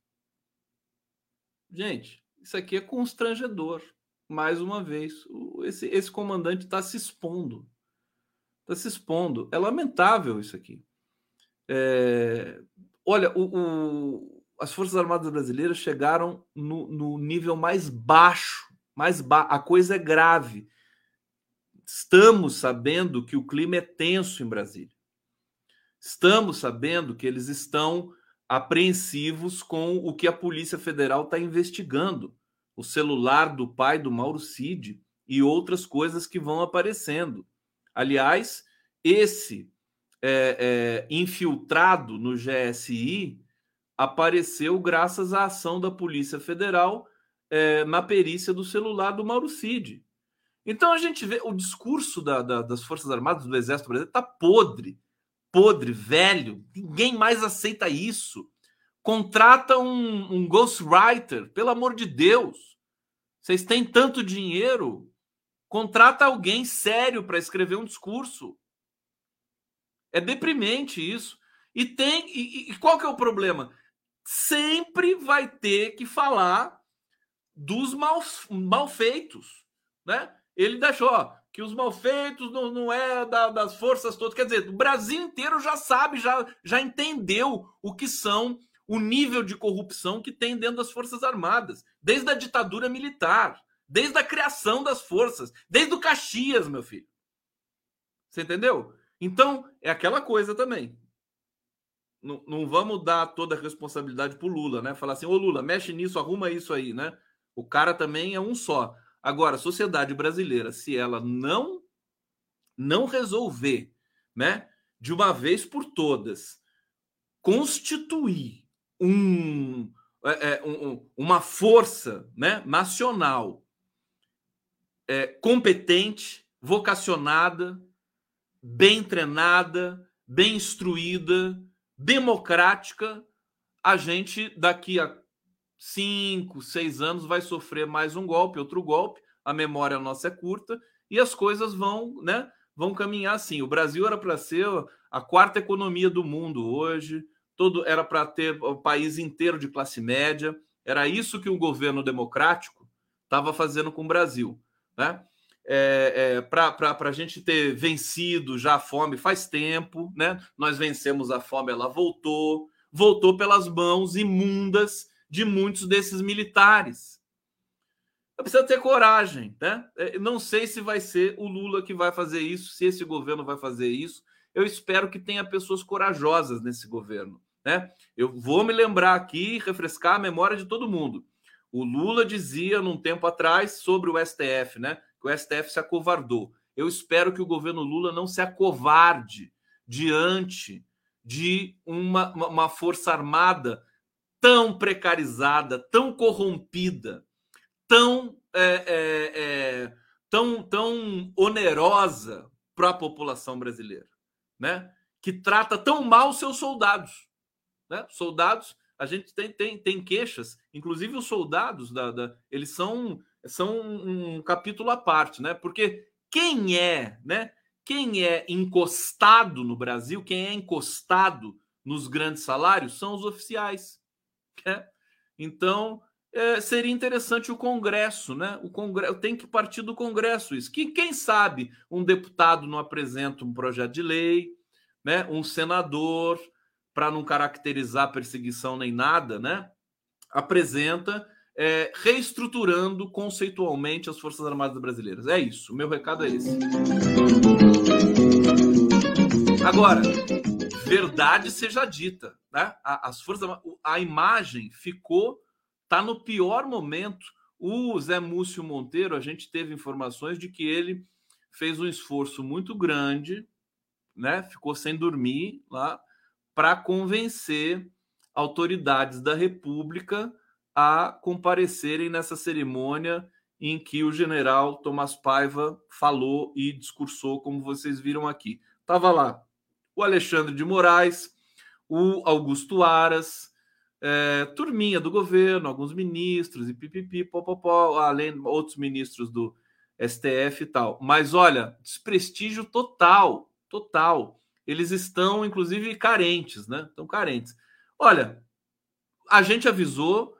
Gente, isso aqui é constrangedor. Mais uma vez, esse, esse comandante está se expondo está se expondo. É lamentável isso aqui. É... Olha, o, o... as Forças Armadas Brasileiras chegaram no, no nível mais baixo, mais ba... a coisa é grave. Estamos sabendo que o clima é tenso em Brasília. Estamos sabendo que eles estão apreensivos com o que a Polícia Federal está investigando. O celular do pai do Mauro Cid e outras coisas que vão aparecendo. Aliás, esse é, é, infiltrado no GSI apareceu graças à ação da Polícia Federal é, na perícia do celular do Mauro Cid. Então a gente vê o discurso da, da, das Forças Armadas do Exército Brasileiro está podre, podre, velho. Ninguém mais aceita isso. Contrata um, um ghostwriter, pelo amor de Deus. Vocês têm tanto dinheiro, Contrata alguém sério para escrever um discurso. É deprimente isso. E tem e, e, qual que é o problema? Sempre vai ter que falar dos mal, malfeitos, né? Ele deixou ó, que os malfeitos não, não é da, das forças todas. Quer dizer, o Brasil inteiro já sabe, já, já entendeu o que são o nível de corrupção que tem dentro das Forças Armadas, desde a ditadura militar, desde a criação das forças, desde o Caxias, meu filho. Você entendeu? Então, é aquela coisa também. Não, não vamos dar toda a responsabilidade para o Lula, né? Falar assim, ô Lula, mexe nisso, arruma isso aí, né? O cara também é um só. Agora, a sociedade brasileira, se ela não não resolver, né, de uma vez por todas, constituir um, é, é um uma força né, nacional é, competente, vocacionada, bem treinada, bem instruída, democrática, a gente daqui a cinco, seis anos vai sofrer mais um golpe, outro golpe. A memória nossa é curta e as coisas vão, né? Vão caminhar assim. O Brasil era para ser a quarta economia do mundo hoje. Todo era para ter o país inteiro de classe média. Era isso que o governo democrático estava fazendo com o Brasil, né? É, é, para a gente ter vencido já a fome faz tempo, né? Nós vencemos a fome, ela voltou, voltou pelas mãos imundas de muitos desses militares. Precisa ter coragem, né? É, não sei se vai ser o Lula que vai fazer isso, se esse governo vai fazer isso. Eu espero que tenha pessoas corajosas nesse governo, né? Eu vou me lembrar aqui, refrescar a memória de todo mundo. O Lula dizia num tempo atrás sobre o STF, né? Que o STF se acovardou. Eu espero que o governo Lula não se acovarde diante de uma, uma força armada tão precarizada, tão corrompida, tão, é, é, é, tão, tão onerosa para a população brasileira, né? Que trata tão mal seus soldados, né? Soldados, a gente tem, tem, tem queixas, inclusive os soldados da, da eles são são um capítulo à parte, né? Porque quem é, né? Quem é encostado no Brasil, quem é encostado nos grandes salários são os oficiais. Né? Então, é, seria interessante o Congresso, né? O Congresso tem que partir do Congresso isso. Que quem sabe um deputado não apresenta um projeto de lei, né? Um senador para não caracterizar perseguição nem nada, né? Apresenta é, reestruturando conceitualmente as Forças Armadas Brasileiras. É isso. O meu recado é esse. Agora, verdade seja dita, né? As forças, a imagem ficou, tá no pior momento. O Zé Múcio Monteiro, a gente teve informações de que ele fez um esforço muito grande, né? Ficou sem dormir lá para convencer autoridades da República a comparecerem nessa cerimônia em que o general Tomás Paiva falou e discursou, como vocês viram aqui. Tava lá o Alexandre de Moraes, o Augusto Aras, é, turminha do governo, alguns ministros e pipipi, popopó, além outros ministros do STF e tal. Mas olha, desprestígio total, total. Eles estão, inclusive, carentes, né? Estão carentes. Olha, a gente avisou,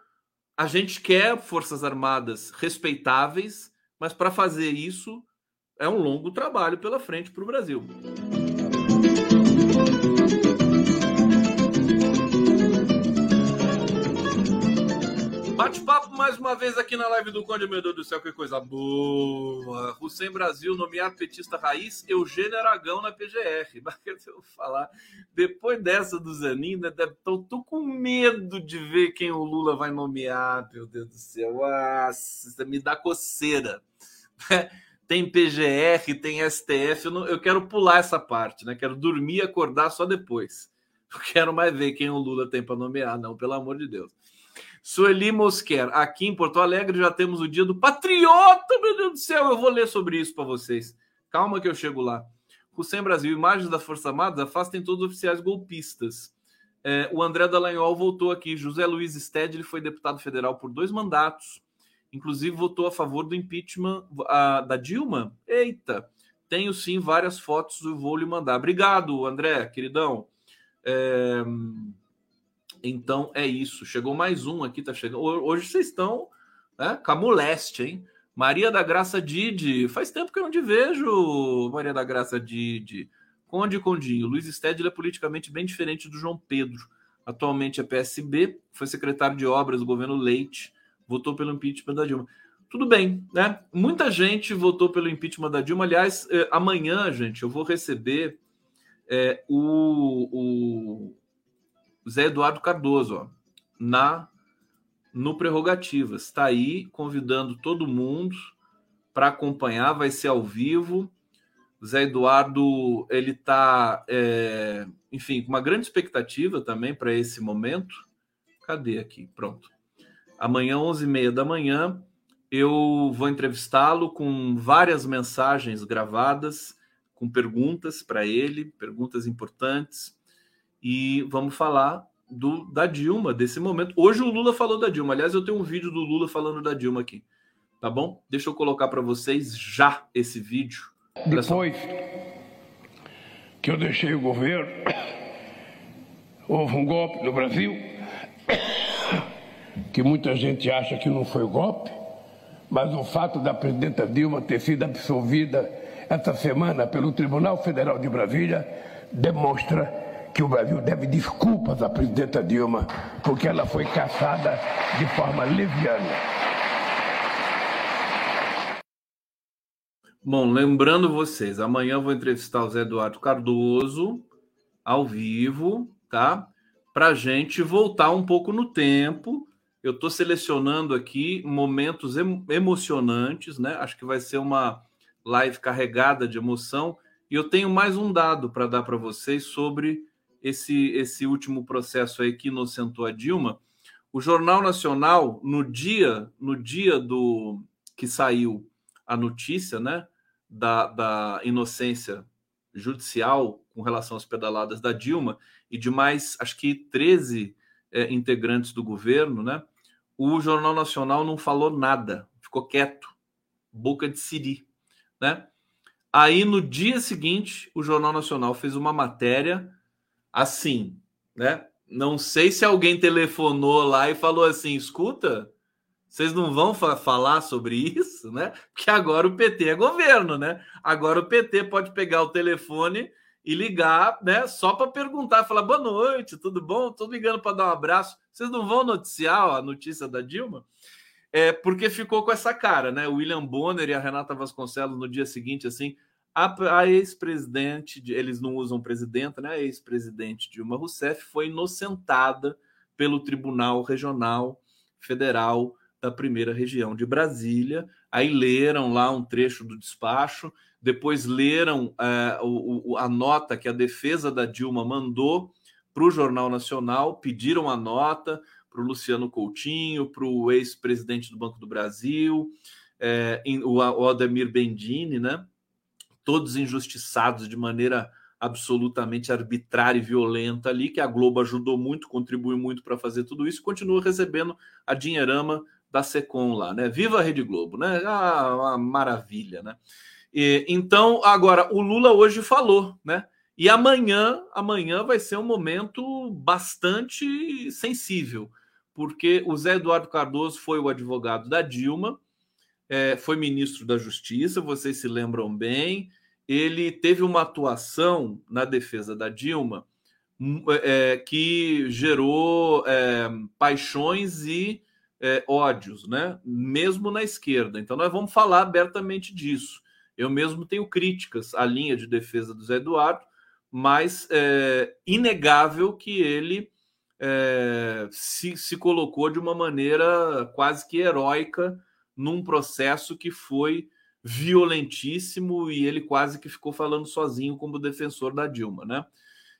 a gente quer forças armadas respeitáveis, mas para fazer isso é um longo trabalho pela frente para o Brasil. Bate-papo mais uma vez aqui na live do Conde, meu Deus do céu, que coisa boa. Hussein Brasil nomear petista raiz, Eugênio Aragão na PGR. Mas eu vou falar, depois dessa do Zanin, né, tô, tô com medo de ver quem o Lula vai nomear, meu Deus do céu. Nossa, me dá coceira. Tem PGR, tem STF, eu, não, eu quero pular essa parte, né? Quero dormir e acordar só depois. Não quero mais ver quem o Lula tem para nomear, não, pelo amor de Deus. Sueli Mosquer, aqui em Porto Alegre já temos o dia do patriota, meu Deus do céu, eu vou ler sobre isso para vocês. Calma que eu chego lá. Hussein Brasil, imagens da Força Armada afastem todos os oficiais golpistas. É, o André Dallagnol voltou aqui. José Luiz Stedley foi deputado federal por dois mandatos. Inclusive votou a favor do impeachment a, da Dilma. Eita, tenho sim várias fotos, eu vou lhe mandar. Obrigado, André, queridão. É, então é isso. Chegou mais um aqui, tá chegando. Hoje vocês estão né, camuleste, hein? Maria da Graça Didi. Faz tempo que eu não te vejo, Maria da Graça Didi. Conde Condinho. Luiz Stedley é politicamente bem diferente do João Pedro. atualmente é PSB, foi secretário de obras do governo Leite, votou pelo impeachment da Dilma. Tudo bem, né? Muita gente votou pelo impeachment da Dilma. Aliás, eh, amanhã, gente, eu vou receber é, o, o, Zé Eduardo Cardoso ó, na no Prerrogativas. Está aí convidando todo mundo para acompanhar, vai ser ao vivo. Zé Eduardo, ele está, é, enfim, com uma grande expectativa também para esse momento. Cadê aqui? Pronto. Amanhã, 11h30 da manhã, eu vou entrevistá-lo com várias mensagens gravadas, com perguntas para ele, perguntas importantes, e vamos falar do, da Dilma, desse momento. Hoje o Lula falou da Dilma. Aliás, eu tenho um vídeo do Lula falando da Dilma aqui. Tá bom? Deixa eu colocar para vocês já esse vídeo. Depois que eu deixei o governo, houve um golpe no Brasil, que muita gente acha que não foi golpe, mas o fato da presidenta Dilma ter sido absolvida essa semana pelo Tribunal Federal de Brasília demonstra que o Brasil deve desculpas à presidenta Dilma, porque ela foi caçada de forma leviana. Bom, lembrando vocês, amanhã vou entrevistar o Zé Eduardo Cardoso ao vivo, tá? Para gente voltar um pouco no tempo. Eu estou selecionando aqui momentos emocionantes, né? Acho que vai ser uma live carregada de emoção. E eu tenho mais um dado para dar para vocês sobre esse, esse último processo aí que inocentou a Dilma. O Jornal Nacional, no dia, no dia do que saiu a notícia, né? da, da inocência judicial com relação às pedaladas da Dilma e de mais, acho que 13 é, integrantes do governo, né? O Jornal Nacional não falou nada, ficou quieto, boca de siri, né? Aí no dia seguinte, o Jornal Nacional fez uma matéria assim, né? Não sei se alguém telefonou lá e falou assim: escuta, vocês não vão fa falar sobre isso, né? Porque agora o PT é governo, né? Agora o PT pode pegar o telefone e ligar, né? Só para perguntar, falar boa noite, tudo bom? Tô ligando para dar um abraço. Vocês não vão noticiar ó, a notícia da Dilma? É porque ficou com essa cara, né? O William Bonner e a Renata Vasconcelos no dia seguinte, assim, a, a ex-presidente, eles não usam presidenta, né? A ex-presidente Dilma Rousseff foi inocentada pelo Tribunal Regional Federal da primeira região de Brasília. Aí leram lá um trecho do despacho, depois leram é, o, a nota que a defesa da Dilma mandou para o Jornal Nacional, pediram a nota para o Luciano Coutinho, para o ex-presidente do Banco do Brasil, é, o, o Ademir Bendini, né? Todos injustiçados de maneira absolutamente arbitrária e violenta ali, que a Globo ajudou muito, contribuiu muito para fazer tudo isso, continua recebendo a dinheirama da Secom lá, né? Viva a Rede Globo, né? Ah, uma maravilha, né? E, então, agora, o Lula hoje falou, né? E amanhã, amanhã vai ser um momento bastante sensível, porque o Zé Eduardo Cardoso foi o advogado da Dilma, é, foi ministro da Justiça, vocês se lembram bem. Ele teve uma atuação na defesa da Dilma hum, é, que gerou é, paixões e é, ódios, né? Mesmo na esquerda. Então nós vamos falar abertamente disso. Eu mesmo tenho críticas à linha de defesa do Zé Eduardo, mas é inegável que ele é, se, se colocou de uma maneira quase que heróica num processo que foi violentíssimo e ele quase que ficou falando sozinho como defensor da Dilma, né?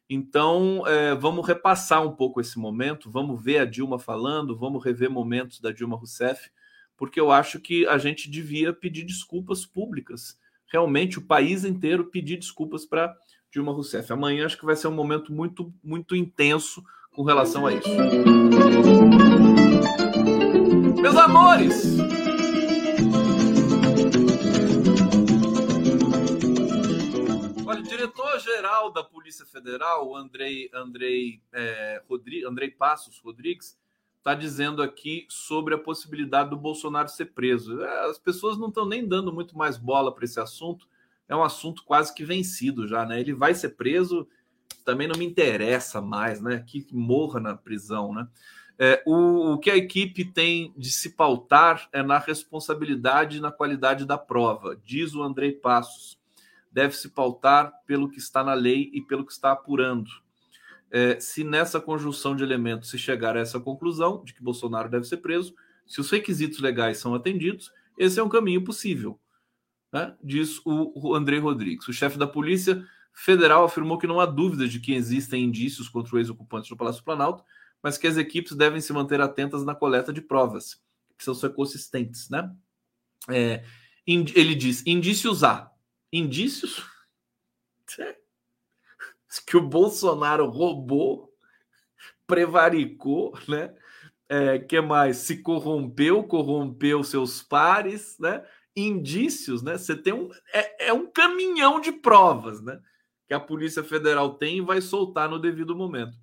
Então, é, vamos repassar um pouco esse momento, vamos ver a Dilma falando, vamos rever momentos da Dilma Rousseff, porque eu acho que a gente devia pedir desculpas públicas. Realmente, o país inteiro pedir desculpas para Dilma Rousseff. Amanhã acho que vai ser um momento muito, muito intenso com relação a isso. Meus amores! diretor-geral da Polícia Federal, Andrei, Andrei, é, Rodri, Andrei Passos Rodrigues, está dizendo aqui sobre a possibilidade do Bolsonaro ser preso. É, as pessoas não estão nem dando muito mais bola para esse assunto. É um assunto quase que vencido já, né? Ele vai ser preso, também não me interessa mais, né? Que morra na prisão, né? É, o, o, que a equipe tem de se pautar é na responsabilidade e na qualidade da prova, diz o Andrei Passos. Deve se pautar pelo que está na lei e pelo que está apurando. É, se nessa conjunção de elementos se chegar a essa conclusão de que Bolsonaro deve ser preso, se os requisitos legais são atendidos, esse é um caminho possível, né? diz o Andrei Rodrigues. O chefe da Polícia Federal afirmou que não há dúvida de que existem indícios contra o ex-ocupante do Palácio Planalto, mas que as equipes devem se manter atentas na coleta de provas, que precisam ser consistentes, né? É, ele diz: indícios há. Indícios? que o Bolsonaro roubou, prevaricou, né? É, que mais? Se corrompeu, corrompeu seus pares, né? Indícios, né? Você tem um. É, é um caminhão de provas, né? Que a Polícia Federal tem e vai soltar no devido momento.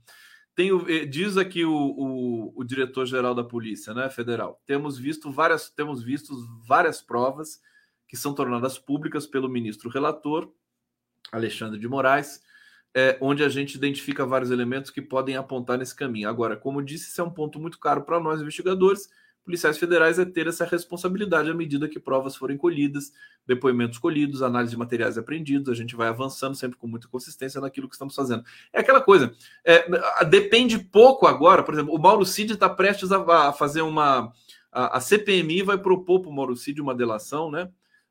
Tem eh, diz aqui o, o, o diretor-geral da Polícia né, Federal. Temos visto várias, temos visto várias provas que são tornadas públicas pelo ministro relator, Alexandre de Moraes, é, onde a gente identifica vários elementos que podem apontar nesse caminho. Agora, como disse, isso é um ponto muito caro para nós, investigadores, policiais federais, é ter essa responsabilidade à medida que provas forem colhidas, depoimentos colhidos, análise de materiais apreendidos, a gente vai avançando sempre com muita consistência naquilo que estamos fazendo. É aquela coisa, é, depende pouco agora, por exemplo, o Mauro Cid está prestes a, a, fazer uma. A, a CPMI vai propor para o Mauro Cid uma delação, né?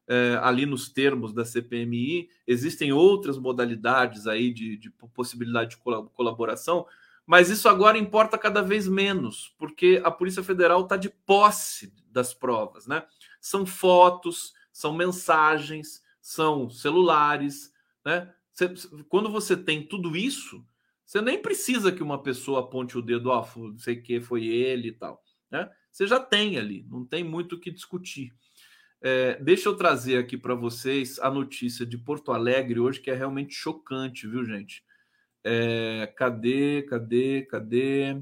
É, ali nos termos da CPMI, existem outras modalidades aí de, de possibilidade de colaboração, mas isso agora importa cada vez menos, porque a Polícia Federal está de posse das provas, né? São fotos, são mensagens, são celulares, né? quando você tem tudo isso, você nem precisa que uma pessoa aponte o dedo, ó, oh, não sei que foi ele e tal, né? Você já tem ali, não tem muito o que discutir. É, deixa eu trazer aqui para vocês a notícia de Porto Alegre hoje, que é realmente chocante, viu, gente? É, cadê, cadê, cadê?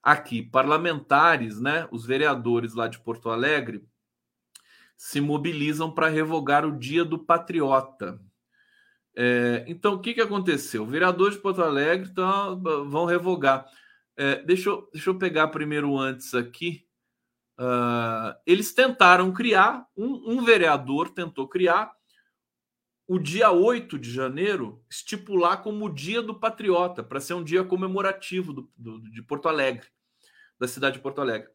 Aqui, parlamentares, né? Os vereadores lá de Porto Alegre se mobilizam para revogar o Dia do Patriota. É, então, o que, que aconteceu? Vereadores de Porto Alegre tão, vão revogar. É, deixa, eu, deixa eu pegar primeiro antes aqui. Uh, eles tentaram criar, um, um vereador tentou criar o dia 8 de janeiro estipular como o dia do patriota, para ser um dia comemorativo do, do, de Porto Alegre, da cidade de Porto Alegre.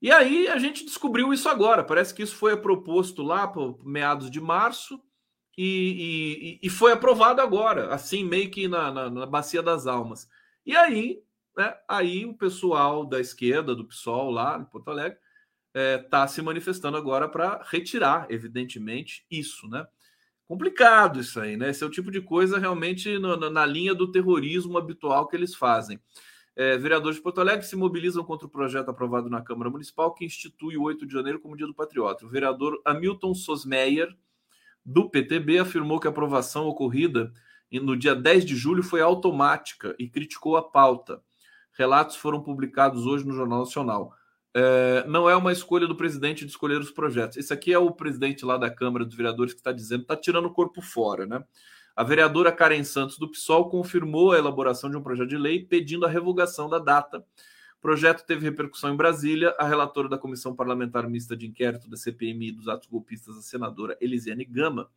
E aí a gente descobriu isso agora. Parece que isso foi proposto lá por meados de março e, e, e foi aprovado agora, assim, meio que na, na, na Bacia das Almas. E aí, né, aí o pessoal da esquerda, do PSOL lá em Porto Alegre, está é, tá se manifestando agora para retirar, evidentemente, isso, né? Complicado isso aí, né? Esse é o tipo de coisa realmente na, na linha do terrorismo habitual que eles fazem. É, vereadores de Porto Alegre se mobilizam contra o projeto aprovado na Câmara Municipal que institui o 8 de janeiro como Dia do Patriota. O vereador Hamilton Sosmeyer, do PTB, afirmou que a aprovação ocorrida no dia 10 de julho foi automática e criticou a pauta. Relatos foram publicados hoje no Jornal Nacional é, não é uma escolha do presidente de escolher os projetos. Esse aqui é o presidente lá da Câmara dos Vereadores que está dizendo, está tirando o corpo fora, né? A vereadora Karen Santos do PSOL confirmou a elaboração de um projeto de lei pedindo a revogação da data. O projeto teve repercussão em Brasília. A relatora da Comissão Parlamentar Mista de Inquérito da CPMI dos atos golpistas, a senadora Elisiane Gama,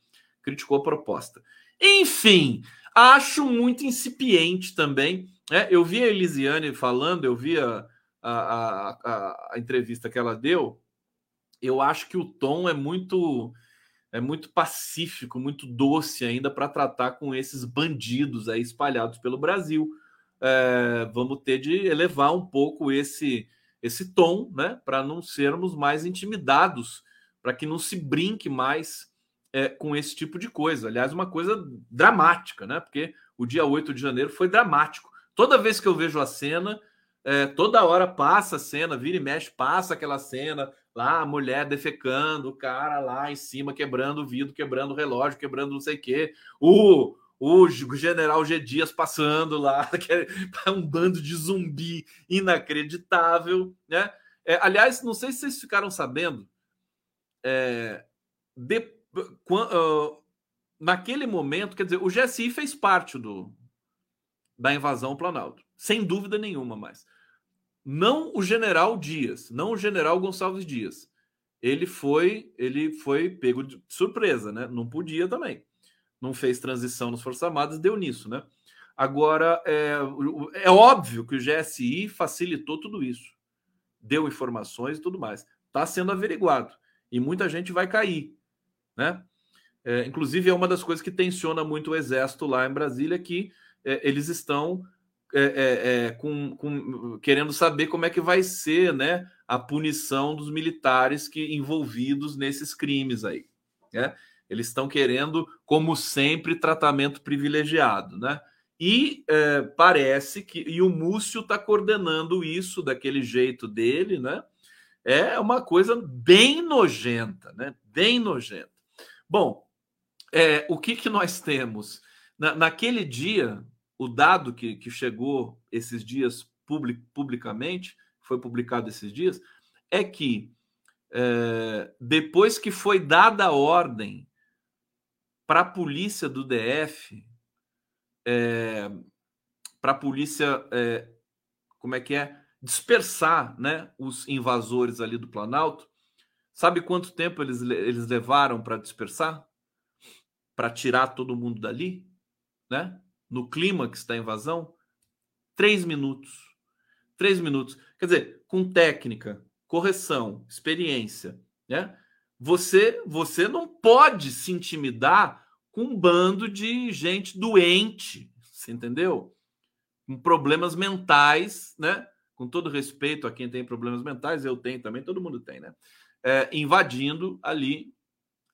criticou a proposta. Enfim, acho muito incipiente também. Né? Eu vi a Elisiane falando, eu vi a, a, a, a entrevista que ela deu, eu acho que o tom é muito é muito pacífico, muito doce ainda para tratar com esses bandidos aí espalhados pelo Brasil. É, vamos ter de elevar um pouco esse esse tom, né, para não sermos mais intimidados, para que não se brinque mais é, com esse tipo de coisa. Aliás, uma coisa dramática, né? Porque o dia 8 de janeiro foi dramático. Toda vez que eu vejo a cena, é, toda hora passa a cena, vira e mexe, passa aquela cena lá, a mulher defecando, o cara lá em cima quebrando o vidro, quebrando o relógio, quebrando não sei o quê. O, o general G. Dias passando lá, é um bando de zumbi inacreditável, né? É, aliás, não sei se vocês ficaram sabendo, é, de, uh, naquele momento, quer dizer, o GSI fez parte do, da invasão ao Planalto. Sem dúvida nenhuma mais. Não o general Dias, não o general Gonçalves Dias. Ele foi, ele foi pego de surpresa, né? Não podia também. Não fez transição nas Forças Armadas, deu nisso, né? Agora, é, é óbvio que o GSI facilitou tudo isso. Deu informações e tudo mais. Está sendo averiguado. E muita gente vai cair, né? É, inclusive, é uma das coisas que tensiona muito o Exército lá em Brasília, que é, eles estão é, é, é, com, com, querendo saber como é que vai ser né, a punição dos militares que envolvidos nesses crimes aí. Né? Eles estão querendo, como sempre, tratamento privilegiado. Né? E é, parece que e o Múcio está coordenando isso daquele jeito dele, né? É uma coisa bem nojenta, né? Bem nojenta. Bom, é, o que, que nós temos? Na, naquele dia, o dado que, que chegou esses dias public, publicamente, foi publicado esses dias, é que é, depois que foi dada a ordem para a polícia do DF, é, para a polícia, é, como é que é? Dispersar né, os invasores ali do Planalto. Sabe quanto tempo eles, eles levaram para dispersar? para tirar todo mundo dali, né? No clímax da invasão, três minutos. Três minutos. Quer dizer, com técnica, correção, experiência, né? Você, você não pode se intimidar com um bando de gente doente, você entendeu? Com problemas mentais, né? Com todo respeito a quem tem problemas mentais, eu tenho também, todo mundo tem, né? É, invadindo ali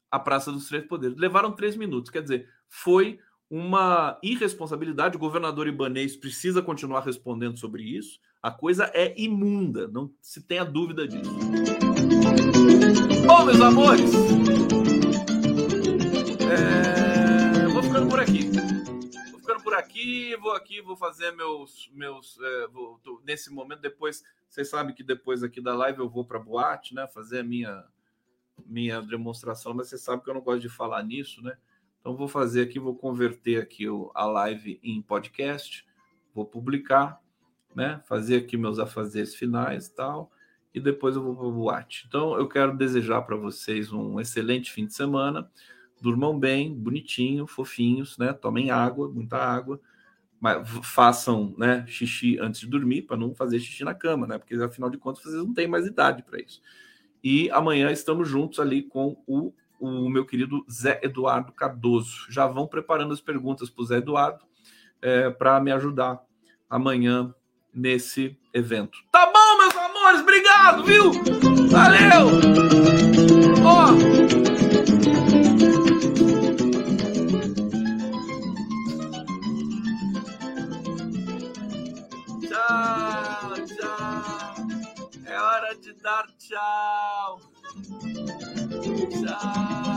a Praça dos Três Poderes. Levaram três minutos, quer dizer, foi uma irresponsabilidade. O governador Ibanês precisa continuar respondendo sobre isso. A coisa é imunda, não se tenha dúvida disso. Bom, meus amores, é... vou ficando por aqui. Vou ficando por aqui, vou aqui, vou fazer meus. meus é, vou, tô, nesse momento, depois, vocês sabem que depois aqui da live eu vou para boate, né? Fazer a minha minha demonstração, mas você sabe que eu não gosto de falar nisso, né? Então vou fazer aqui, vou converter aqui a live em podcast, vou publicar, né? Fazer aqui meus afazeres finais e tal, e depois eu vou para o boate. Então eu quero desejar para vocês um excelente fim de semana. Durmam bem, bonitinho, fofinhos, né? Tomem água, muita água. Mas façam né, xixi antes de dormir, para não fazer xixi na cama, né? Porque afinal de contas vocês não têm mais idade para isso. E amanhã estamos juntos ali com o, o meu querido Zé Eduardo Cardoso. Já vão preparando as perguntas para o Zé Eduardo é, para me ajudar amanhã nesse evento. Tá bom, meus amores? Obrigado, viu? Valeu! Ó. Tchau, tchau. É hora de dar Tchau. Tchau.